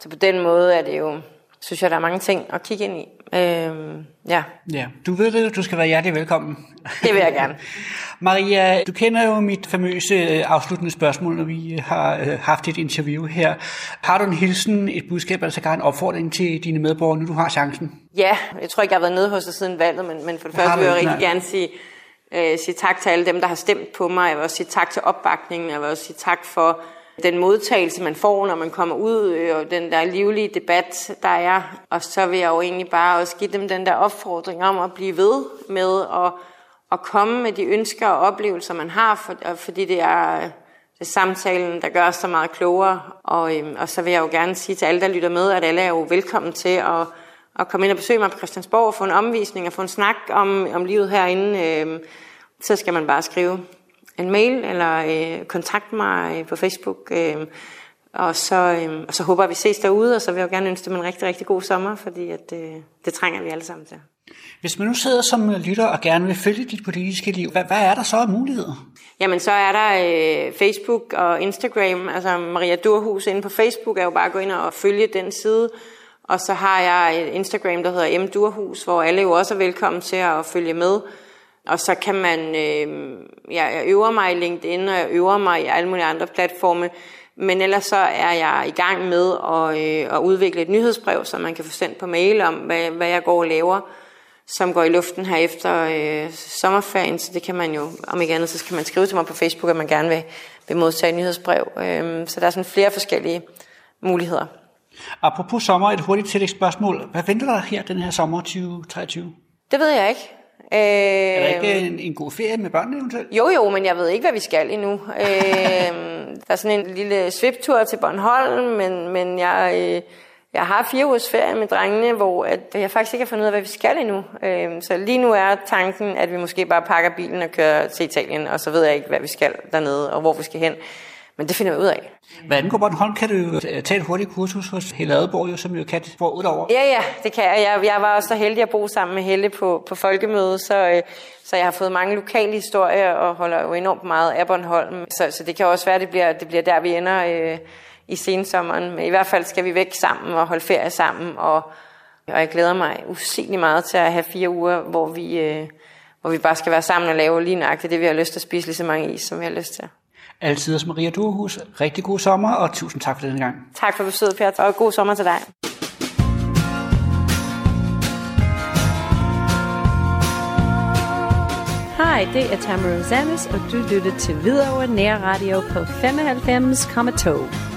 så på den måde er det jo, synes jeg, der er mange ting at kigge ind i. Øhm, ja. ja. Du ved det, du skal være hjertelig velkommen. Det vil jeg gerne. Maria, du kender jo mit famøse øh, afsluttende spørgsmål, når vi har øh, haft et interview her. Har du en hilsen, et budskab, eller så en opfordring til dine medborgere, nu du har chancen? Ja, jeg tror ikke, jeg har været nede hos dig siden valget, men, men for det første vil jeg rigtig gerne sige, øh, sige tak til alle dem, der har stemt på mig. Jeg vil også sige tak til opbakningen. Jeg vil også sige tak for den modtagelse, man får, når man kommer ud, øh, og den der livlige debat, der er. Og så vil jeg jo egentlig bare også give dem den der opfordring om at blive ved med at, at komme med de ønsker og oplevelser, man har, for, fordi det er, øh, det samtalen, der gør os så meget klogere. Og, øhm, og så vil jeg jo gerne sige til alle, der lytter med, at alle er jo velkommen til at, at komme ind og besøge mig på Christiansborg og få en omvisning og få en snak om, om livet herinde. Øhm, så skal man bare skrive en mail eller øh, kontakte mig øh, på Facebook. Øh, og så, øh, og så håber jeg, at vi ses derude, og så vil jeg jo gerne ønske dem en rigtig, rigtig god sommer, fordi at, øh, det trænger vi alle sammen til. Hvis man nu sidder som lytter og gerne vil følge dit politiske liv, hvad, hvad er der så af muligheder? Jamen, så er der øh, Facebook og Instagram. Altså, Maria Durhus inde på Facebook er jo bare at gå ind og følge den side. Og så har jeg et Instagram, der hedder M Durhus, hvor alle jo også er velkommen til at følge med. Og så kan man, øh, ja, jeg øver mig i LinkedIn, og jeg øver mig i alle mulige andre platforme. Men ellers så er jeg i gang med at, øh, at udvikle et nyhedsbrev, som man kan få sendt på mail om, hvad, hvad jeg går og laver, som går i luften her efter øh, sommerferien. Så det kan man jo, om ikke andet, så kan man skrive til mig på Facebook, at man gerne vil, vil modtage et nyhedsbrev. Øh, så der er sådan flere forskellige muligheder. Apropos sommer, et hurtigt tillægsspørgsmål. Hvad venter der her den her sommer 2023? Det ved jeg ikke. Øh, er der ikke en, en god ferie med børnene eventuelt? Jo, jo, men jeg ved ikke, hvad vi skal endnu. øh, der er sådan en lille sviptur til Bornholm, men, men jeg, øh, jeg har fire ugers ferie med drengene, hvor at jeg faktisk ikke har fundet ud af, hvad vi skal endnu. Øh, så lige nu er tanken, at vi måske bare pakker bilen og kører til Italien, og så ved jeg ikke, hvad vi skal dernede, og hvor vi skal hen. Men det finder vi ud af. Hvad angår Bornholm, kan du jo tage et hurtigt kursus hos Helle Adeborg, jo, som jo kan få ud over. Ja, ja, det kan jeg. jeg. Jeg var også så heldig at bo sammen med Helle på, på folkemødet, så, øh, så jeg har fået mange lokale historier og holder jo enormt meget af Bornholm. Så, så det kan også være, at det bliver, det bliver der, vi ender øh, i sensommeren. Men i hvert fald skal vi væk sammen og holde ferie sammen, og, og jeg glæder mig usigeligt meget til at have fire uger, hvor vi, øh, hvor vi bare skal være sammen og lave lige nøjagtigt det, vi har lyst til at spise lige så mange is, som vi har lyst til. Altid hos Maria Durhus. Rigtig god sommer, og tusind tak for denne gang. Tak for besøget, Per, og god sommer til dig. Hej, det er Tamara Rosanes, og du lytter til Hvidovre Nær Radio på 95,2.